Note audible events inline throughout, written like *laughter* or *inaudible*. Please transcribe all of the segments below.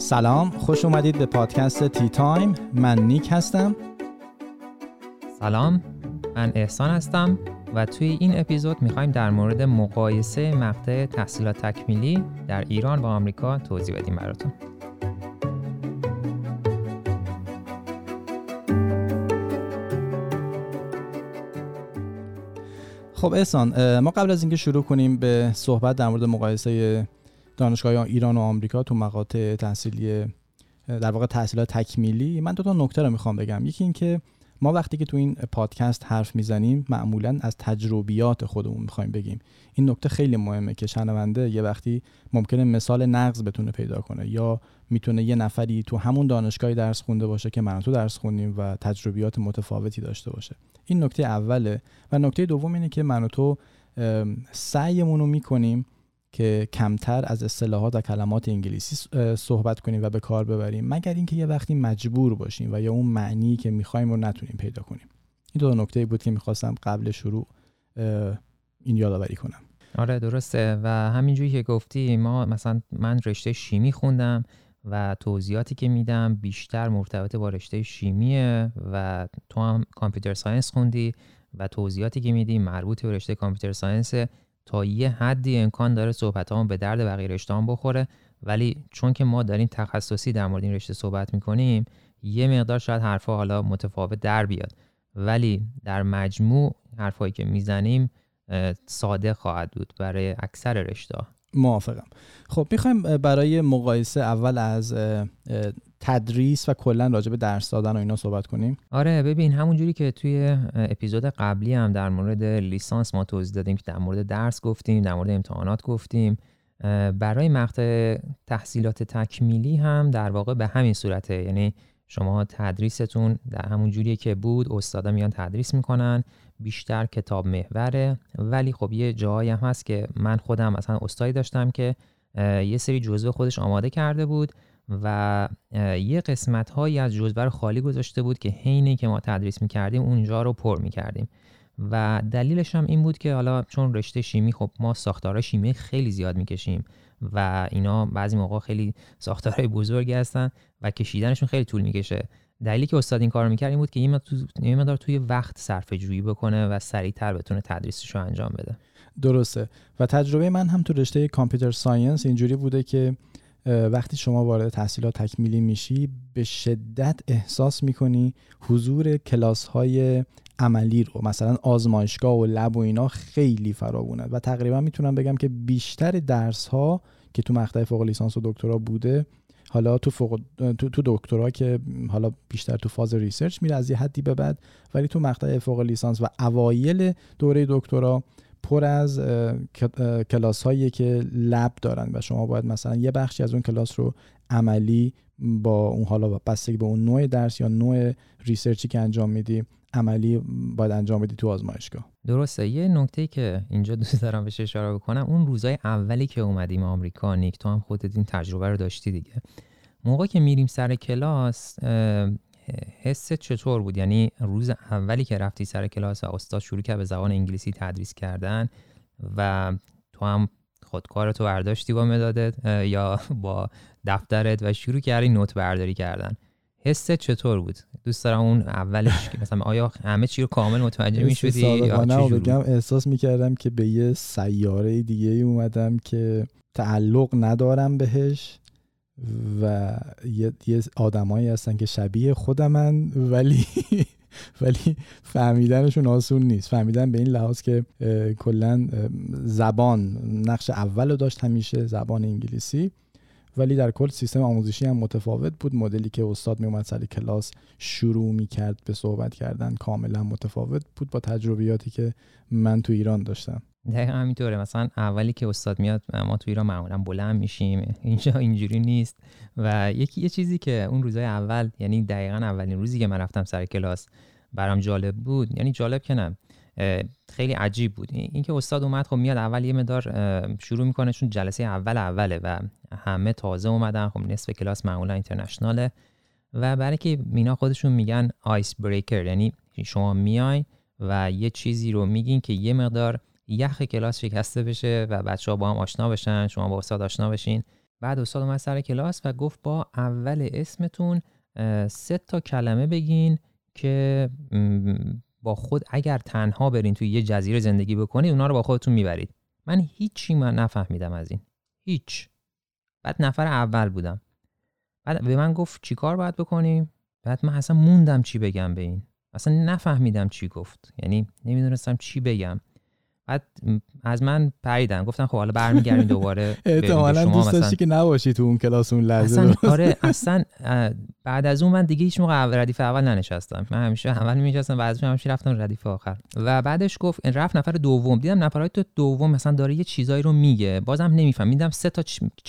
سلام خوش اومدید به پادکست تی تایم. من نیک هستم. سلام من احسان هستم و توی این اپیزود می‌خوایم در مورد مقایسه مقطع تحصیلات تکمیلی در ایران و آمریکا توضیح بدیم براتون. خب احسان ما قبل از اینکه شروع کنیم به صحبت در مورد مقایسه دانشگاه ایران و آمریکا تو مقاطع تحصیلی در واقع تحصیلات تکمیلی. من دو تا نکته رو می‌خوام بگم. یکی اینکه ما وقتی که تو این پادکست حرف می‌زنیم معمولا از تجربیات خودمون می‌خوایم بگیم. این نکته خیلی مهمه که شنونده یه وقتی ممکنه مثال نقض بتونه پیدا کنه یا می‌تونه یه نفری تو همون دانشگاهی درس خونده باشه که من تو درس خوندیم و تجربیات متفاوتی داشته باشه. این نکته اوله. و نکته دوم اینه که من و تو سعیمون رو می‌کنیم که کمتر از اصطلاحات و کلمات انگلیسی صحبت کنیم و به کار ببریم مگر اینکه یه وقتی مجبور باشیم و یا اون معنی که می‌خوایم رو نتونیم پیدا کنیم. این دو نکته بود که می‌خواستم قبل شروع این یادآوری کنم. آره درسته. و همینجوری که گفتی ما مثلا من رشته شیمی خوندم و توضیحاتی که میدم بیشتر مرتبط با رشته شیمیه و تو هم کامپیوتر ساینس خوندی و توضیحاتی که میدی مربوط به رشته کامپیوتر ساینس تا یه حدی امکان داره صحبت به درد بقیه رشته هم بخوره. ولی چون که ما داریم تخصصی در مورد این رشته صحبت می‌کنیم یه مقدار شاید حرفها حالا متفاوت در بیاد. ولی در مجموع حرفایی که می‌زنیم ساده خواهد بود برای اکثر رشته موافقم. خب می‌خوایم برای مقایسه اول از تدریس و کلا راجع به درس دادن و اینا صحبت کنیم. آره ببین همونجوری که توی اپیزود قبلی هم در مورد لیسانس ما توضیح دادیم که در مورد درس گفتیم در مورد امتحانات گفتیم. برای مقطع تحصیلات تکمیلی هم در واقع به همین صورته. یعنی شما تدریستون در همون جوریه که بود استادا میان تدریس می‌کنن بیشتر کتاب محوره. ولی خب یه جایی هم هست که من خودم مثلا استادی داشتم که یه سری جزوه خودش آماده کرده بود. و یه قسمت هایی از جزوه رو خالی گذاشته بود که حینی که ما تدریس می‌کردیم اونجا رو پر می‌کردیم. و دلیلش هم این بود که حالا چون رشته شیمی خب ما ساختارهای شیمی خیلی زیاد می‌کشیم و اینا بعضی موقع خیلی ساختارهای بزرگی هستن و کشیدنشون خیلی طول می‌کشه. دلیلی که استاد این کار می‌کرد این بود که این مقدار توی وقت صرفه جویی بکنه و سریعتر بتونه تدریسش رو انجام بده. درسته. و تجربه من هم تو رشته کامپیوتر ساینس اینجوری بوده که وقتی شما وارد تحصیلات تکمیلی میشی به شدت احساس می‌کنی حضور کلاس های عملی رو مثلا آزمایشگاه و lab و اینا خیلی فراوونه. و تقریبا می‌تونم بگم که بیشتر درس ها که تو مقطع فوق لیسانس و دکترا بوده حالا تو فوق تو, تو دکترا که حالا بیشتر تو فاز research میره از یه حدی به بعد ولی تو مقطع فوق لیسانس و اوایل دوره دکترا پر از کلاس هایی که لب دارن و شما باید مثلا یه بخشی از اون کلاس رو عملی با اون حالا بستگی به اون نوع درس یا نوع ریسرچی که انجام میدی عملی باید انجام بدی تو آزمایشگاه. درسته. یه نکته که اینجا دوست دارم بهش اشاره بکنم اون روزای اولی که اومدیم آمریکا نیک تو هم خودت این تجربه رو داشتی دیگه. موقع که میریم سر کلاس حس چطور بود؟ یعنی روز اولی که رفتی سر کلاس و استاد شروع کرد به زبان انگلیسی تدریس کردن و تو هم خودکار تو برداشتی با مدادت یا با دفترت و شروع کردی نوت برداری کردن. حست چطور بود؟ دوست دارم اون اولش که مثلا آیا همه چی رو کامل متوجه می‌شدی یا بگم احساس می‌کردم که به یه سیاره دیگه اومدم که تعلق ندارم بهش. و یه, یه آدمایی هستن که شبیه خودمن ولی *laughs* ولی فهمیدنشون آسون نیست. فهمیدن به این لحاظ که کلا زبان نقش اول رو داشت همیشه زبان انگلیسی. ولی در کل سیستم آموزشی هم متفاوت بود. مدلی که استاد می اومد سر کلاس شروع می کرد به صحبت کردن کاملا متفاوت بود با تجربیاتی که من تو ایران داشتم. دقیقا همینطوره. مثلا اولی که استاد میاد ما تو ایران معمولا بلند میشیم. *laughs* اینجا اینجوری نیست. و یکی یه چیزی که اون روزای اول یعنی دقیقا اولین روزی که من رفتم سر کلاس برام جالب بود. یعنی جالب که نه خیلی عجیب بود. اینکه استاد اومد خب میاد اول یه مدار شروع می‌کنه چون جلسه اول اوله و همه تازه اومدن. خب نصف کلاس معمولا اینترنشناله. و برای که مینا خودشون میگن آیس بریکر یعنی شما میای و یه چیزی رو میگین که یه مقدار یخ کلاس شکسته بشه و بچه ها با هم آشنا بشن شما با استاد آشنا بشین. بعد استاد اومد سر کلاس و گفت با اول اسمتون سه تا کلمه بگین که با خود اگر تنها برین توی یه جزیره زندگی بکنید اونا رو با خودتون می‌برید. من هیچی من نفهمیدم از این. هیچ. بعد نفر اول بودم. بعد به من گفت چیکار باید بکنیم؟ بعد من اصلا موندم چی بگم به این. اصلا نفهمیدم چی گفت. یعنی نمی‌دونستم چی بگم. بعد از من پریدن. گفتن خب حالا برمیگردیم دوباره *laughs* احتمالاً دوست داشتی که نباشی تو اون کلاس اون لحظه اصلا آره *laughs* اصلا بعد از اون من دیگه هیچ موقع ردیف اول ننشستم. من همیشه اول میشستم بعد از همیشه رفتم ردیف آخر. و بعدش گفت رفت نفر دوم. دیدم نفرای تو دوم مثلا داره یه چیزایی رو میگه. بازم نمیفهمیدم سه تا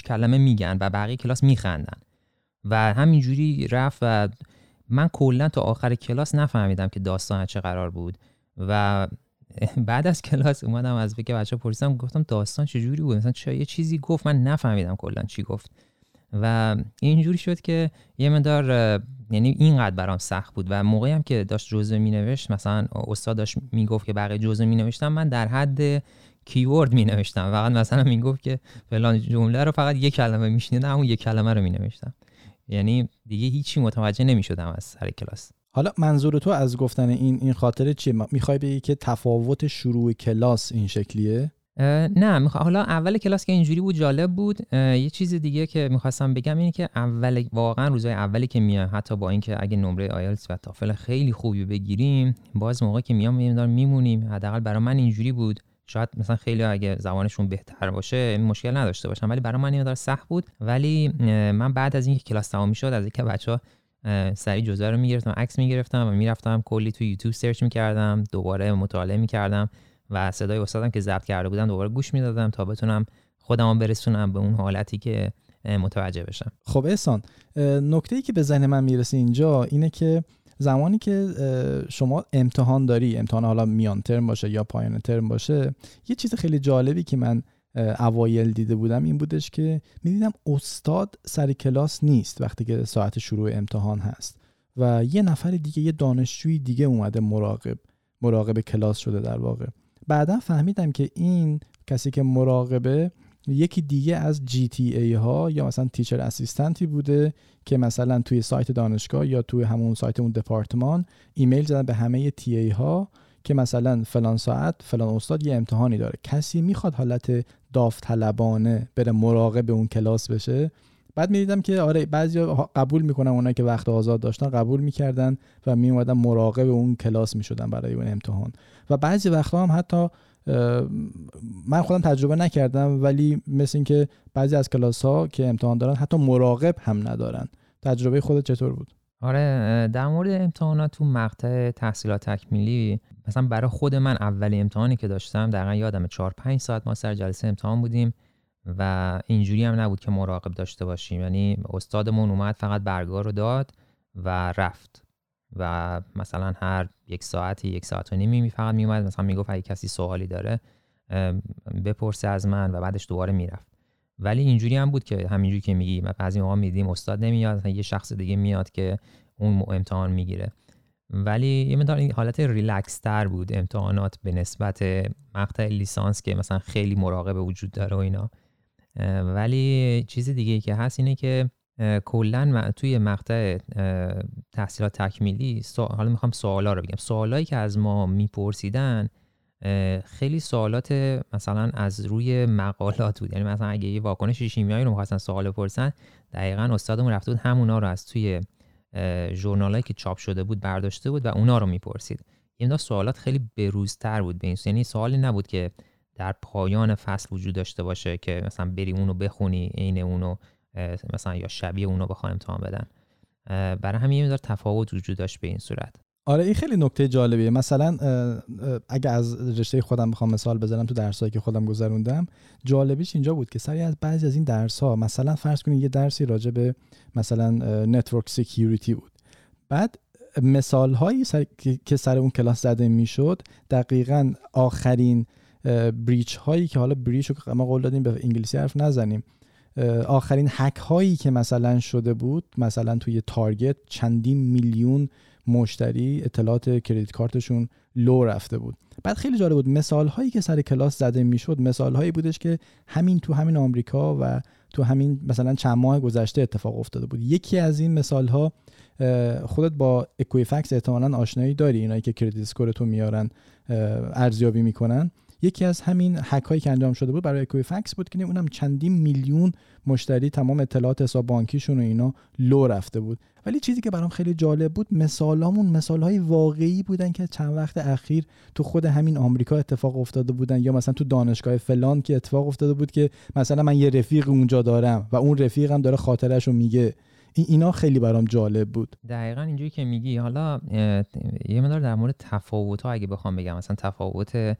کلمه میگن و بقیه کلاس میخندن. و همینجوری رفت و من کلا تا آخر کلاس نفهمیدم که داستان چه قرار بود. و *laughs* بعد از کلاس اومدم از بگه بچه پرسیدم گفتم داستان چجوری بود؟ مثلا چه یه چیزی گفت من نفهمیدم کلا چی گفت. و اینجوری شد که یه مدار یعنی اینقدر برام سخت بود. و موقعی هم که داشت جزوه می نوشت مثلا استاد داشت می‌گفت که بقیه جزوه می نوشتم من در حد کیورد می نوشتم فقط مثلا می‌گفت که فلان جمله رو فقط یک کلمه میشنیدم اون یک کلمه رو می نوشتم یعنی دیگه هیچی متوجه نمی شدم از سر کلاس. حالا منظور تو از گفتن این این خاطره چیه؟ می‌خوای بگی که تفاوت شروع کلاس این شکلیه؟ نه حالا اول کلاس که اینجوری بود جالب بود. یه چیز دیگه که می‌خواستم بگم اینه که اول واقعا روزای اولی که میام حتی با اینکه اگه نمره آیلتس و تافل خیلی خوبی بگیریم باز موقعی که میام میدار میمونیم. حداقل برای من اینجوری بود. شاید مثلا خیلی اگه زبانشون بهتر باشه مشکل نداشته باشم ولی برای من این سخت بود. ولی من بعد از اینکه کلاس تمام شد از اینکه بچه سریع جزوه رو می‌گرفتم عکس می‌گرفتم و می‌رفتم کلی تو یوتیوب سرچ می‌کردم دوباره مطالعه می‌کردم و صدای استادم که ضبط کرده بودم دوباره گوش می‌دادم تا بتونم خودم برسونم به اون حالتی که متوجه بشم. خب احسان نکته ای که به ذهن من می‌رسه اینجا اینه که زمانی که شما امتحان داری امتحان حالا میان ترم باشه یا پایان ترم باشه یه چیز خیلی جالبی که من اوایل دیده بودم این بودش که می‌دیدم استاد سر کلاس نیست وقتی که ساعت شروع امتحان هست و یه نفر دیگه یه دانشجوی دیگه اومده مراقب مراقب کلاس شده در واقع. بعدا فهمیدم که این کسی که مراقبه یکی دیگه از ای ها یا مثلا تیچر اسیستنتی بوده که مثلا توی سایت دانشگاه یا توی همون سایت اون دپارتمان ایمیل زدن به همه تی ای ها که مثلا فلان ساعت فلان استاد یه امتحانی داره. کسی می‌خواد حالت داوطلبانه بره مراقب اون کلاس بشه. بعد می‌دیدم که آره بعضی قبول می‌کنن اونایی که وقت آزاد داشتن قبول می‌کردن و میومدن مراقب اون کلاس می‌شدن برای اون امتحان. و بعضی وقتها هم حتی من خودم تجربه نکردم ولی مثل اینکه بعضی از کلاس ها که امتحان دارن حتی مراقب هم ندارن. تجربه خودت چطور بود؟ آره در مورد امتحانات تو مقطع تحصیلات تکمیلی مثلا برای خود من اولین امتحانی که داشتم دقیقا یادم 4 5 ساعت ما سر جلسه امتحان بودیم و اینجوری هم نبود که مراقب داشته باشیم. یعنی استادمون اومد فقط برگار رو داد و رفت. و مثلا هر یک ساعتی یک ساعت و نیمی فقط میومد مثلا می‌گفت اگه کسی سوالی داره بپرسه از من و بعدش دوباره می‌رفت. ولی اینجوری هم بود که همینجوری که میگی بعضی موقع میدیم استاد نمیاد یه شخص دیگه میاد که اون امتحان می‌گیره. ولی یه مقدار این حالت ریلکس تر بود امتحانات به نسبت مقطع لیسانس که مثلا خیلی مراقب وجود داره و اینا. ولی چیز دیگه که هست اینه که کلا توی مقطع تحصیلات تکمیلی حالا می‌خوام سوالا رو بگم. سوالایی که از ما میپرسیدن خیلی سوالات مثلا از روی مقالات بود. یعنی مثلا اگه یه واکنش شیمیایی رو می‌خواستن سوال بپرسن دقیقا استادمون رفته بود همونا رو از توی ژورنالایی که چاپ شده بود برداشته بود و اونا رو می‌پرسید. این سوالات خیلی بروزتر بود به این یعنی سوالی نبود که در پایان فصل وجود داشته باشه که مثلا بری اونو بخونی عین اونو مثلا یا شبیه اونو بخوان امتحان بدن. برای همین یه تفاوت وجود داشت به این صورت. آره این خیلی نکته جالبیه. مثلا اگه از رشته خودم بخوام مثال بزنم تو درسایی که خودم گذروندم جالبیش اینجا بود که سری از بعضی از این درس ها مثلا فرض کنید یه درسی راجع به مثلا network security بود. بعد مثال هایی که سر اون کلاس زده می‌شد دقیقا آخرین breach هایی که حالا breach رو ما قول دادیم به انگلیسی حرف نزنیم آخرین هک هایی که مثلا شده بود مثلا توی Target چندین میلیون مشتری اطلاعات credit card شون لو رفته بود. بعد خیلی جالب بود. مثال هایی که سر کلاس زده می‌شد مثال هایی بودش که همین تو همین آمریکا و تو همین مثلا چند ماه گذشته اتفاق افتاده بود. یکی از این مثال ها خودت با Equifax احتمالا آشنایی داری اینایی که credit score تو میارن ارزیابی می‌کنن. یکی از همین هک که انجام شده بود برای Equifax بود که اونم چندین میلیون مشتری تمام اطلاعات حساب بانکیشون و اینا لو رفته بود. ولی چیزی که برام خیلی جالب بود مثالامون مثال های واقعی بودن که چند وقت اخیر تو خود همین آمریکا اتفاق افتاده بودن یا مثلا تو دانشگاه فلان که اتفاق افتاده بود که مثلا من یه رفیق اونجا دارم و اون رفیقم داره خاطرش رو میگه اینا خیلی برام جالب بود. دقیقا اینجوری که میگی حالا یه مدار در مورد تفاوت ها اگه بخوام بگم مثلا تفاوت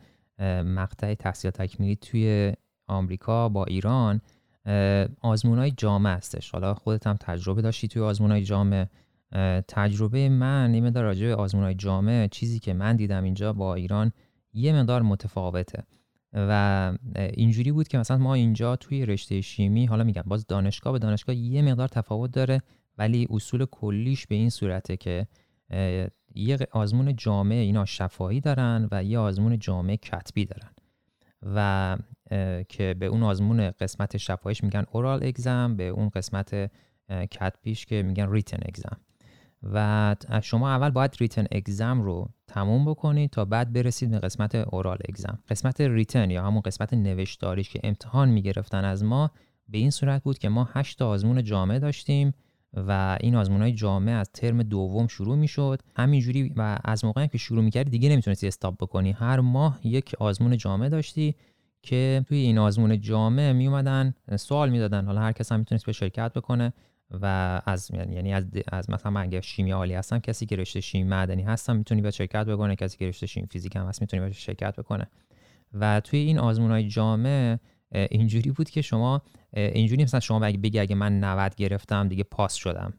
مقطع تحصیل تکمیلی توی آمریکا با ایران آزمون های جامعه هستش. حالا خودت هم تجربه داشتی توی آزمون های جامعه تجربه من یه مقدار راجع به آزمون های جامعه چیزی که من دیدم اینجا با ایران یه مقدار متفاوته. و اینجوری بود که مثلا ما اینجا توی رشته شیمی حالا میگم باز دانشگاه به دانشگاه یه مقدار تفاوت داره ولی اصول کلیش به این صورته که یه آزمون جامع اینا شفاهی دارن و یه آزمون جامع کتبی دارن. و که به اون آزمون قسمت شفاهیش میگن oral exam به اون قسمت کتبیش که میگن written exam و شما اول باید written exam رو تموم بکنید تا بعد برسید به قسمت oral exam قسمت written یا همون قسمت نوشتاریش که امتحان می‌گرفتن از ما به این صورت بود که ما 8 تا آزمون جامعه داشتیم. و این آزمون های جامعه از ترم دوم شروع می‌شد. همینجوری و از موقعی که شروع می‌کردی دیگه نمی‌تونستی استاپ بکنی. هر ماه یک آزمون جامعه داشتی که توی این آزمون جامعه میومدن سوال می‌دادن حالا هر کس هم می‌تونست به شرکت بکنه و از یعنی از, از مثلا من اگه شیمی عالی هستم کسی که رشته شیمی معدنی هستم می‌تونی به شرکت بکنه. کسی که رشته شیمی فیزیک هم هست می‌تونی به شرکت بکنه. و توی این آزمون های جامعه اینجوری بود که شما اینجوری مثلا شما بگی اگه من 90 گرفتم دیگه پاس شدم.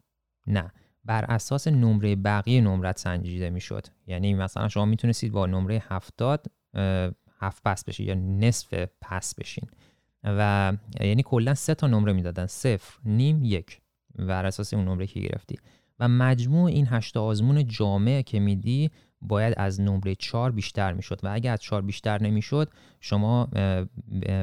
نه. بر اساس نمره بقیه نمرت سنجیده می‌شد. یعنی مثلا شما می‌تونستید با نمره 70 هفت پس بشین یا نصف پس بشین. و یعنی کلا سه تا نمره می‌دادن. صفر نیم یک. بر اساس اون نمره که گرفتی. و مجموع این هشت آزمون جامعه که میدی باید از نمره 4 بیشتر می‌شد و اگر از 4 بیشتر نمی‌شد شما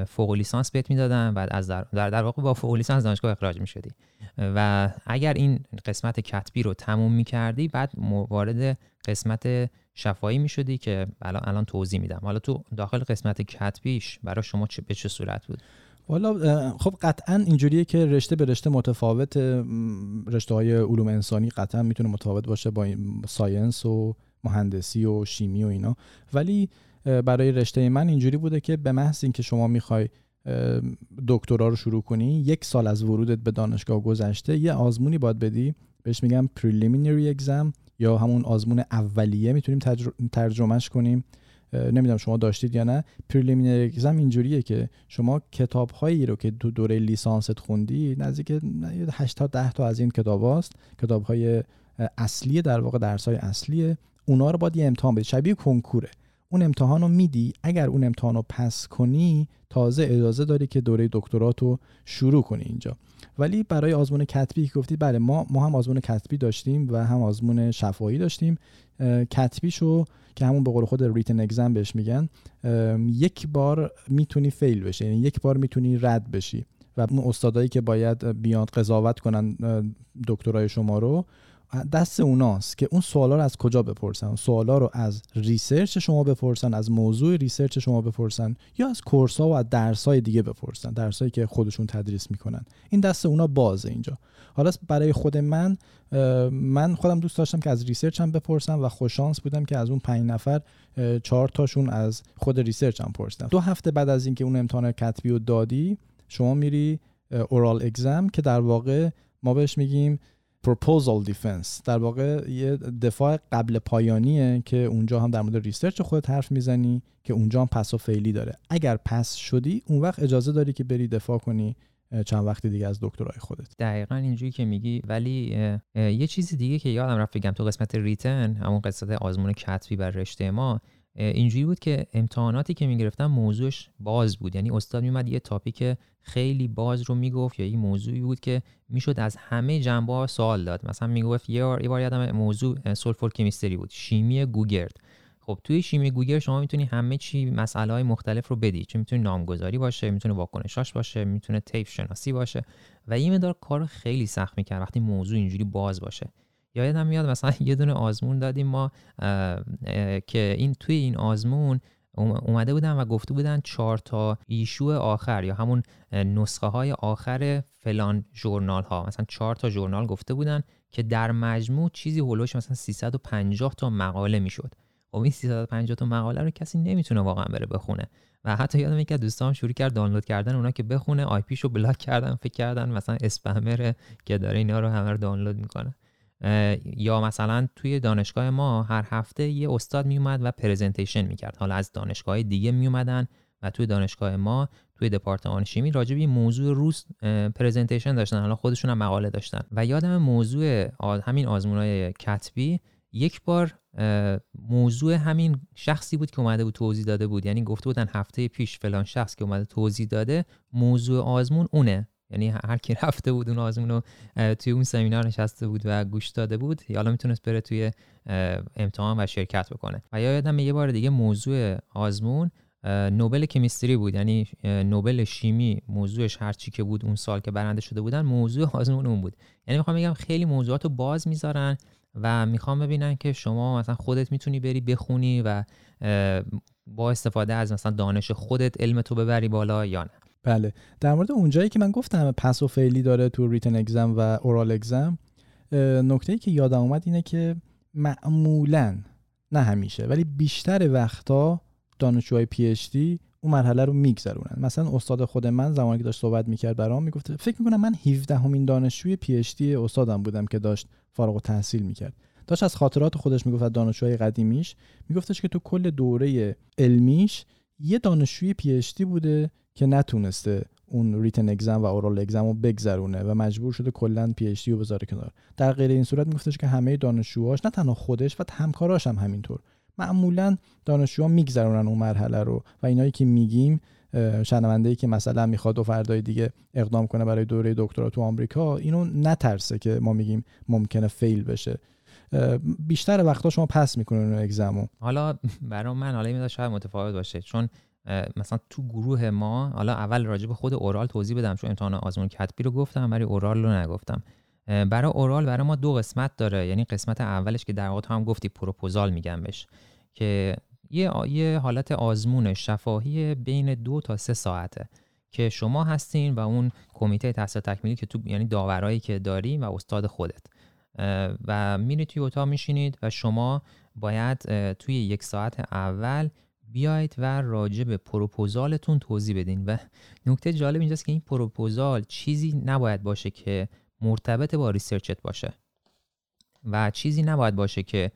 فوق لیسانس بهت می‌دادن و از در, در, واقع با فوق لیسانس دانشگاه اخراج می‌شدی. و اگر این قسمت کتبی رو تموم می‌کردی بعد وارد قسمت شفایی می‌شدی که الان الان توضیح میدم. حالا تو داخل قسمت کتبیش برای شما چه به چه صورت بود؟ والا خب قطعا اینجوریه که رشته به رشته متفاوت رشته های علوم انسانی قطعا می‌تونه متفاوت باشه با science و مهندسی و شیمی و اینا. ولی برای رشته من اینجوری بوده که به محض اینکه شما می‌خوای دکترا رو شروع کنی یک سال از ورودت به دانشگاه گذشته یه آزمونی باید بدی. بهش میگیم preliminary exam یا همون آزمون اولیه می‌تونیم ترجمهش کنیم. نمی‌دونم شما داشتید یا نه. preliminary exam اینجوریه که شما کتاب هایی رو که تو دوره لیسانست خوندی نزدیک 8 تا 10 تا از این کتاب هاست کتاب های اصلی در واقع درس های اصلیه. اونا رو باید یه امتحان بدی. شبیه کنکوره. اون امتحان رو میدی. اگر اون امتحان رو پس کنی تازه اجازه داری که دوره دکترات رو شروع کنی اینجا. ولی برای آزمون کتبی که گفتی بله ما ما هم آزمون کتبی داشتیم و هم آزمون شفاهی داشتیم. کتبیشو که همون به قول خود ریتن اگزم بهش میگن یک بار می‌تونی فیل بشه یعنی یک بار می‌تونی رد بشی. و اون استادایی که باید بیان قضاوت کنن دکترای شما رو دست اوناست که اون سوالا رو از کجا بپرسن؟ سوالا رو از research شما بپرسن از موضوع research شما بپرسن یا از course ها و از درس های دیگه بپرسن؟ درس هایی که خودشون تدریس می‌کنن. این دست اونا بازه اینجا. حالا برای خود من من خودم دوست داشتم که از ریسرچ هم بپرسم و خوششانس بودم که از اون پنج نفر چهار تاشون از خود research هم پرسیدن. دو هفته بعد از اینکه اون امتحان کتبی رو دادی شما میری oral exam که در واقع ما بهش میگیم proposal defense. در واقع یه دفاع قبل پایانیه که اونجا هم در مورد research خودت حرف می‌زنی که اونجا هم pass و fail ی داره. اگر pass شدی اون وقت اجازه داری که بری دفاع کنی چند وقت دیگه از دکترای خودت. دقیقا اینجوری که میگی ولی یه چیزی دیگه که یادم رفت بگم تو قسمت written همون قسمت آزمون کتبی بر رشته ما اینجوری بود که امتحاناتی که می‌گرفتن موضوعش باز بود. یعنی استاد میومد یه topic خیلی باز رو می‌گفت یا یه موضوعی بود که می‌شد از همه جنبه ها سوال داد. مثلا می‌گفت یه بار یادم موضوع سولفور کمیستری بود شیمی گوگرد. خب توی شیمی گوگل شما می‌تونی همه چی مسئله های مختلف رو بدی. چه می‌تونی نامگذاری باشه می‌تونه واکنشاش باشه می‌تونه تیپ شناسی باشه. و این مدار کار خیلی سخت می‌کرد. وقتی موضوع اینجوری باز باشه. یادم میاد مثلا یه دونه آزمون دادیم ما که این توی این آزمون اومده بودن و گفته بودن چهار تا ایشو آخر یا همون نسخه های آخر فلان ژورنال ها مثلا چهار تا ژورنال گفته بودن که در مجموع چیزی هولوش مثلا 350 تا مقاله می‌شد. خب این 350 تا مقاله رو کسی نمی‌تونه واقعا بره بخونه. و حتی یادم از دوستام شروع کرد دانلود کردن اونا که بخونه آی پیشو بلاک کردن فکر کردن مثلا اسپمره که داره اینا رو همه رو دانلود می‌کنه. یا مثلا توی دانشگاه ما هر هفته یه استاد میومد و پرزنتیشن می‌کرد. حالا از دانشگاه دیگه میومدن و توی دانشگاه ما توی دپارتمان شیمی راجع به موضوع روز پرزنتیشن داشتن. حالا خودشون هم مقاله داشتن. و یادم موضوع همین آزمونای کتبی یک بار موضوع همین شخصی بود که اومده بود توضیح داده بود. یعنی گفته بودن هفته پیش فلان شخص که اومده توضیح داده موضوع آزمون اونه. یعنی هر کی *laughs* رفته بود اون آزمون رو توی اون سمینار نشسته بود و گوش داده بود حالا می‌تونست بره توی امتحان و شرکت بکنه. و یا یادم یه بار دیگه موضوع آزمون نوبل کمیستری بود. یعنی نوبل شیمی موضوعش هر چی که بود اون سال که برنده شده بودن موضوع *laughs* آزمون اون بود. یعنی می‌خوام بگم خیلی موضوعات رو باز می‌ذارن و می‌خوام ببینن که شما مثلا خودت می‌تونی بری بخونی و با استفاده از مثلا دانش خودت علم تو ببری بالا یا نه. بله. در مورد اونجایی که من گفتم پس و فعلی داره تو ریتن اگزم و اورال اگزم نکته ای که یادم اومد اینه که معمولا نه همیشه ولی بیشتر وقتا دانشجوهای PhD اون مرحله رو میگذرونن. مثلا استاد خود من زمانی که داشت صحبت می‌کرد برام می‌گفت فکر می‌کنم من 17 همین دانشجوی پی اچ دی استادم بودم که داشت فارغ‌التحصیل می‌کرد. داشت از خاطرات خودش می‌گفت از دانشجوهای قدیمیش. میگفتش که تو کل دوره علمیش یه دانشجوی PhD بوده که نتونسته اون written exam و oral exam رو بگذرونه و مجبور شده کلا PhD رو بذاره کنار. در غیر این صورت میگفتش که همه دانشجوهاش نه تنها خودش و همکاراش هم همینطور. معمولا دانشجوها میگذرونن اون مرحله رو و اینایی که میگیم شنونده ای که مثلا می‌خواد دو فردای دیگه اقدام کنه برای دوره دکترا تو آمریکا اینو نترسه که ما میگیم ممکنه فیل بشه. بیشتر وقتا شما پس می‌کنین اون اگزمو حالا برای من حالا شاید متفاوت باشه چون مثلا تو گروه ما حالا اول راجع به خود اورال توضیح بدم چون امتحان آزمون کتبی رو گفتم ولی اورال رو نگفتم. برای اورال برای ما دو قسمت داره. یعنی قسمت اولش که در واقع هم گفتی پروپوزال میگم بهش که یه یه حالت آزمون شفاهی بین دو تا سه ساعته که شما هستین و اون کمیته تحصیل تکمیلی که تو یعنی داورایی که داریم و استاد خودت. و میرید توی اتاق میشینید و شما باید توی یک ساعت اول بیاید و راجع به پروپوزالتون توضیح بدین. و نکته جالب اینجاست که این پروپوزال چیزی نباید باشه که مرتبط با research ت باشه. و چیزی نباید باشه که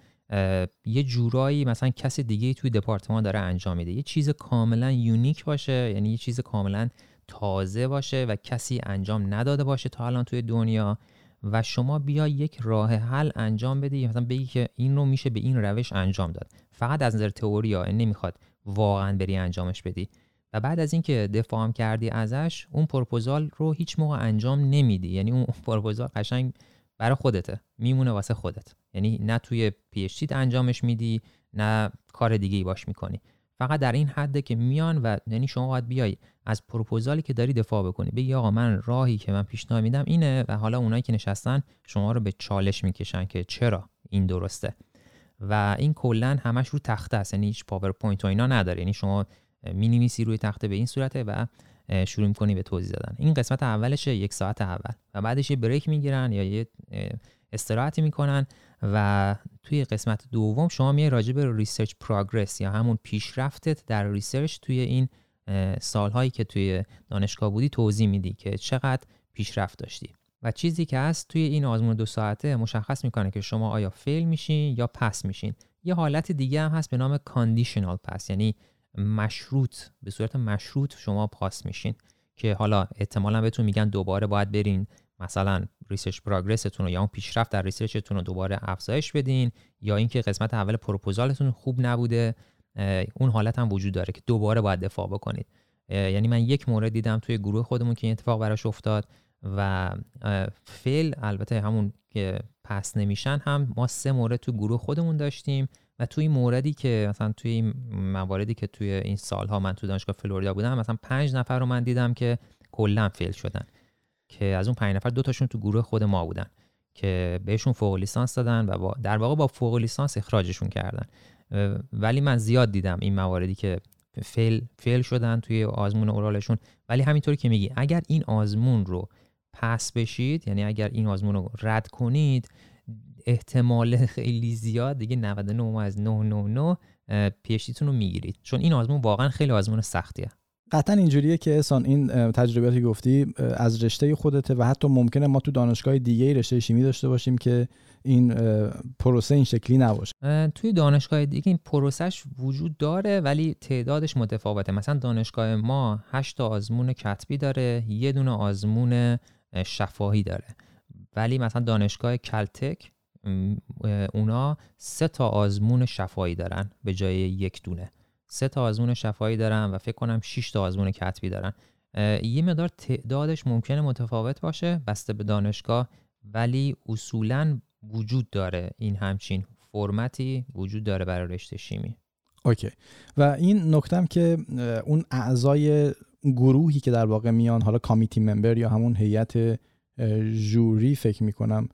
یه جورایی مثلا کسی دیگه توی دپارتمان داره انجام میده. یه چیز کاملا unique باشه یعنی یه چیز کاملا تازه باشه و کسی انجام نداده باشه تا الان توی دنیا. و شما بیا یک راه حل انجام بدی. مثلا بگی که این رو میشه به این روش انجام داد. فقط از نظر تئوری ها نمی‌خواد واقعا بری انجامش بدی. و بعد از اینکه دفاع کردی ازش اون پروپوزال رو هیچ موقع انجام نمیدی. یعنی اون *laughs* پروپوزال قشنگ برای خودته. میمونه واسه خودت. یعنی نه توی پی انجامش میدی نه کار دیگه ای باش می‌کنی. فقط در این حده که میان و یعنی شما باید بیای از پروپوزالی که داری دفاع بکنی. بگی آقا من راهی که من پیشنهاد میدم اینه و حالا اونایی که نشستن شما رو به چالش می‌کشن که چرا؟ این درسته. و این کلا همش رو تخته است. یعنی هیچ پاورپوینت و اینا نداره. یعنی شما می‌نویسی روی تخته به این صورته و شروع می‌کنی به توضیح دادن. این قسمت اولش یک ساعت اول. و بعدش یه break می‌گیرن یا یه استراحتی می‌کنن و توی قسمت دوم شما میای راجع به research progress یا همون پیشرفتت در research توی این سالهایی که توی دانشگاه بودی توضیح میدی که چقدر پیشرفت داشتی. و چیزی که هست توی این آزمون دو ساعته مشخص می‌کنه که شما آیا fail میشین یا pass میشین. یه حالت دیگه هم هست به نام conditional pass یعنی مشروط به صورت مشروط شما پاس میشین. که حالا احتمالا بهتون میگن دوباره باید برین مثلا research progress تون رو یا اون پیشرفت در research تون رو دوباره افزایش بدین یا اینکه قسمت اول پروپوزالتون خوب نبوده اون حالت هم وجود داره که دوباره باید دفاع بکنید. یعنی من یک مورد دیدم توی گروه خودمون که این اتفاق براش افتاد. و fail البته همون که pass نمیشن هم ما سه مورد تو گروه خودمون داشتیم و توی موردی که مثلا توی این مواردی که توی این سالها من تو دانشگاه فلوریدا بودم مثلا پنج نفر رو من دیدم که کلا فیل شدن که از اون پنج نفر دو تاشون تو گروه خود ما بودن که بهشون فوق لیسانس دادن و با در واقع با فوق لیسانس اخراجشون کردن. ولی من زیاد دیدم این مواردی که فیل فیل شدن توی آزمون اورالشون. ولی همینطوری که میگی اگر این آزمون رو پس بشید یعنی اگر این آزمون رو رد کنید احتمال خیلی زیاد دیگه 99 از 999 پیشتیتون رو می‌گیرید. چون این آزمون واقعا خیلی آزمون سختیه. قطعا اینجوریه که احسان این تجربیاتی گفتی از رشته خودته و حتی ممکنه ما تو دانشگاه دیگه رشته شیمی داشته باشیم که این پروسه این شکلی نباشه. توی دانشگاه دیگه این پروسش وجود داره ولی تعدادش متفاوته. مثلا دانشگاه ما هشت آزمون کتبی داره یه دونه آزمون شفاهی داره. ولی مثلا دانشگاه کلتک اونا سه تا آزمون شفایی دارن به جای یک دونه. سه تا آزمون شفایی دارن و فکر کنم 6 تا آزمون کتبی دارن. یه مقدار تعدادش ممکنه متفاوت باشه بسته به دانشگاه ولی اصولا وجود داره این همچین فرمتی وجود داره برای رشته شیمی. اوکی. و این نکتم که اون اعضای گروهی که در واقع میان حالا کامیتی ممبر یا همون هیئت جوری فکر می‌کنم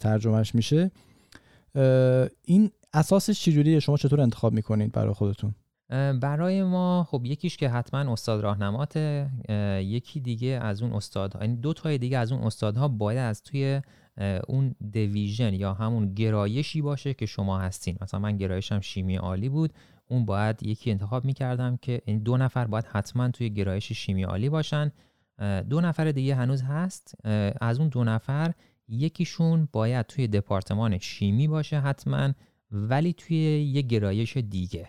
ترجمهش میشه. این اساسش چجوریه شما چطور انتخاب می‌کنید برای خودتون؟ برای ما خب یکیش که حتما استاد راهنمات یکی دیگه از اون استاد یعنی دو تای دیگه از اون استادها باید از توی اون دیویژن یا همون گرایشی باشه که شما هستین. مثلا من گرایشم شیمی عالی بود. اون باید یکی انتخاب می‌کردم که این دو نفر باید حتما توی گرایش شیمی عالی باشن. دو نفر دیگه هنوز هست. از اون دو نفر یکیشون باید توی دپارتمان شیمی باشه حتما ولی توی یه گرایش دیگه.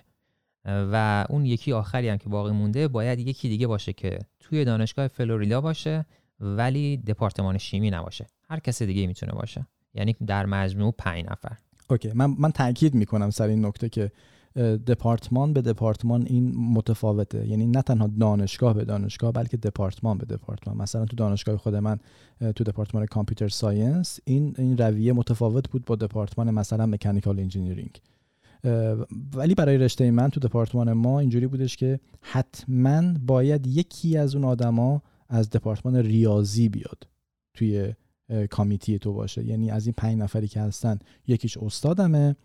و اون یکی آخری هم که باقی مونده باید یکی دیگه باشه که توی دانشگاه فلوریدا باشه ولی دپارتمان شیمی نباشه. هر کس دیگه می‌تونه باشه. یعنی در مجموع پنج نفر. okay. من من تاکید می‌کنم سر این نکته که دپارتمان به دپارتمان این متفاوته. یعنی نه تنها دانشگاه به دانشگاه بلکه دپارتمان به دپارتمان. مثلا تو دانشگاه خود من تو دپارتمان computer science این این رویه متفاوت بود با دپارتمان مثلا mechanical engineering. ولی برای رشته من تو دپارتمان ما اینجوری بودش که حتما باید یکی از اون آدما از دپارتمان ریاضی بیاد توی کامیتی تو باشه. یعنی از این پنج نفری که هستن یکیش استادمه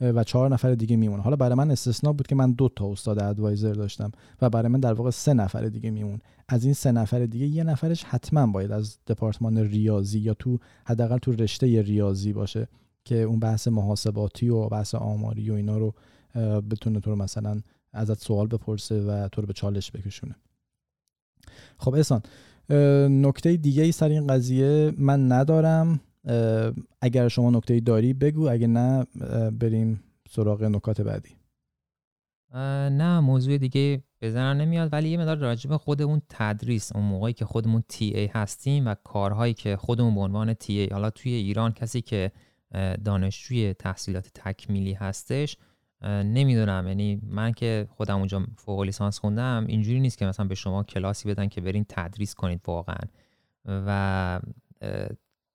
و چهار نفر دیگه میمونه حالا برای من استثنا بود که من دو تا استاد ادوایزر داشتم و برای من در واقع سه نفر دیگه میمون. از این سه نفر دیگه یه نفرش حتما باید از دپارتمان ریاضی یا تو حداقل تو رشته ریاضی باشه که اون بحث محاسباتی و بحث آماری و اینا رو بتونه تو رو مثلا ازت سوال بپرسه و تو رو به چالش بکشونه. خب احسان نکته دیگه ای سر این قضیه من ندارم. اگر شما نکته داری بگو. اگه نه بریم سراغ نکات بعدی. نه موضوع دیگه بزنن نمیاد ولی یه مدار راجب خود اون تدریس. اون موقعی که خودمون تی ای هستیم و کارهایی که خودمون به عنوان تی ای حالا توی ایران کسی که دانشجوی تحصیلات تکمیلی هستش نمی‌دونم. یعنی من که خودم اونجا فوق لیسانس خوندم اینجوری نیست که مثلا به شما کلاسی بدن که برین تدریس کنید واقعا. و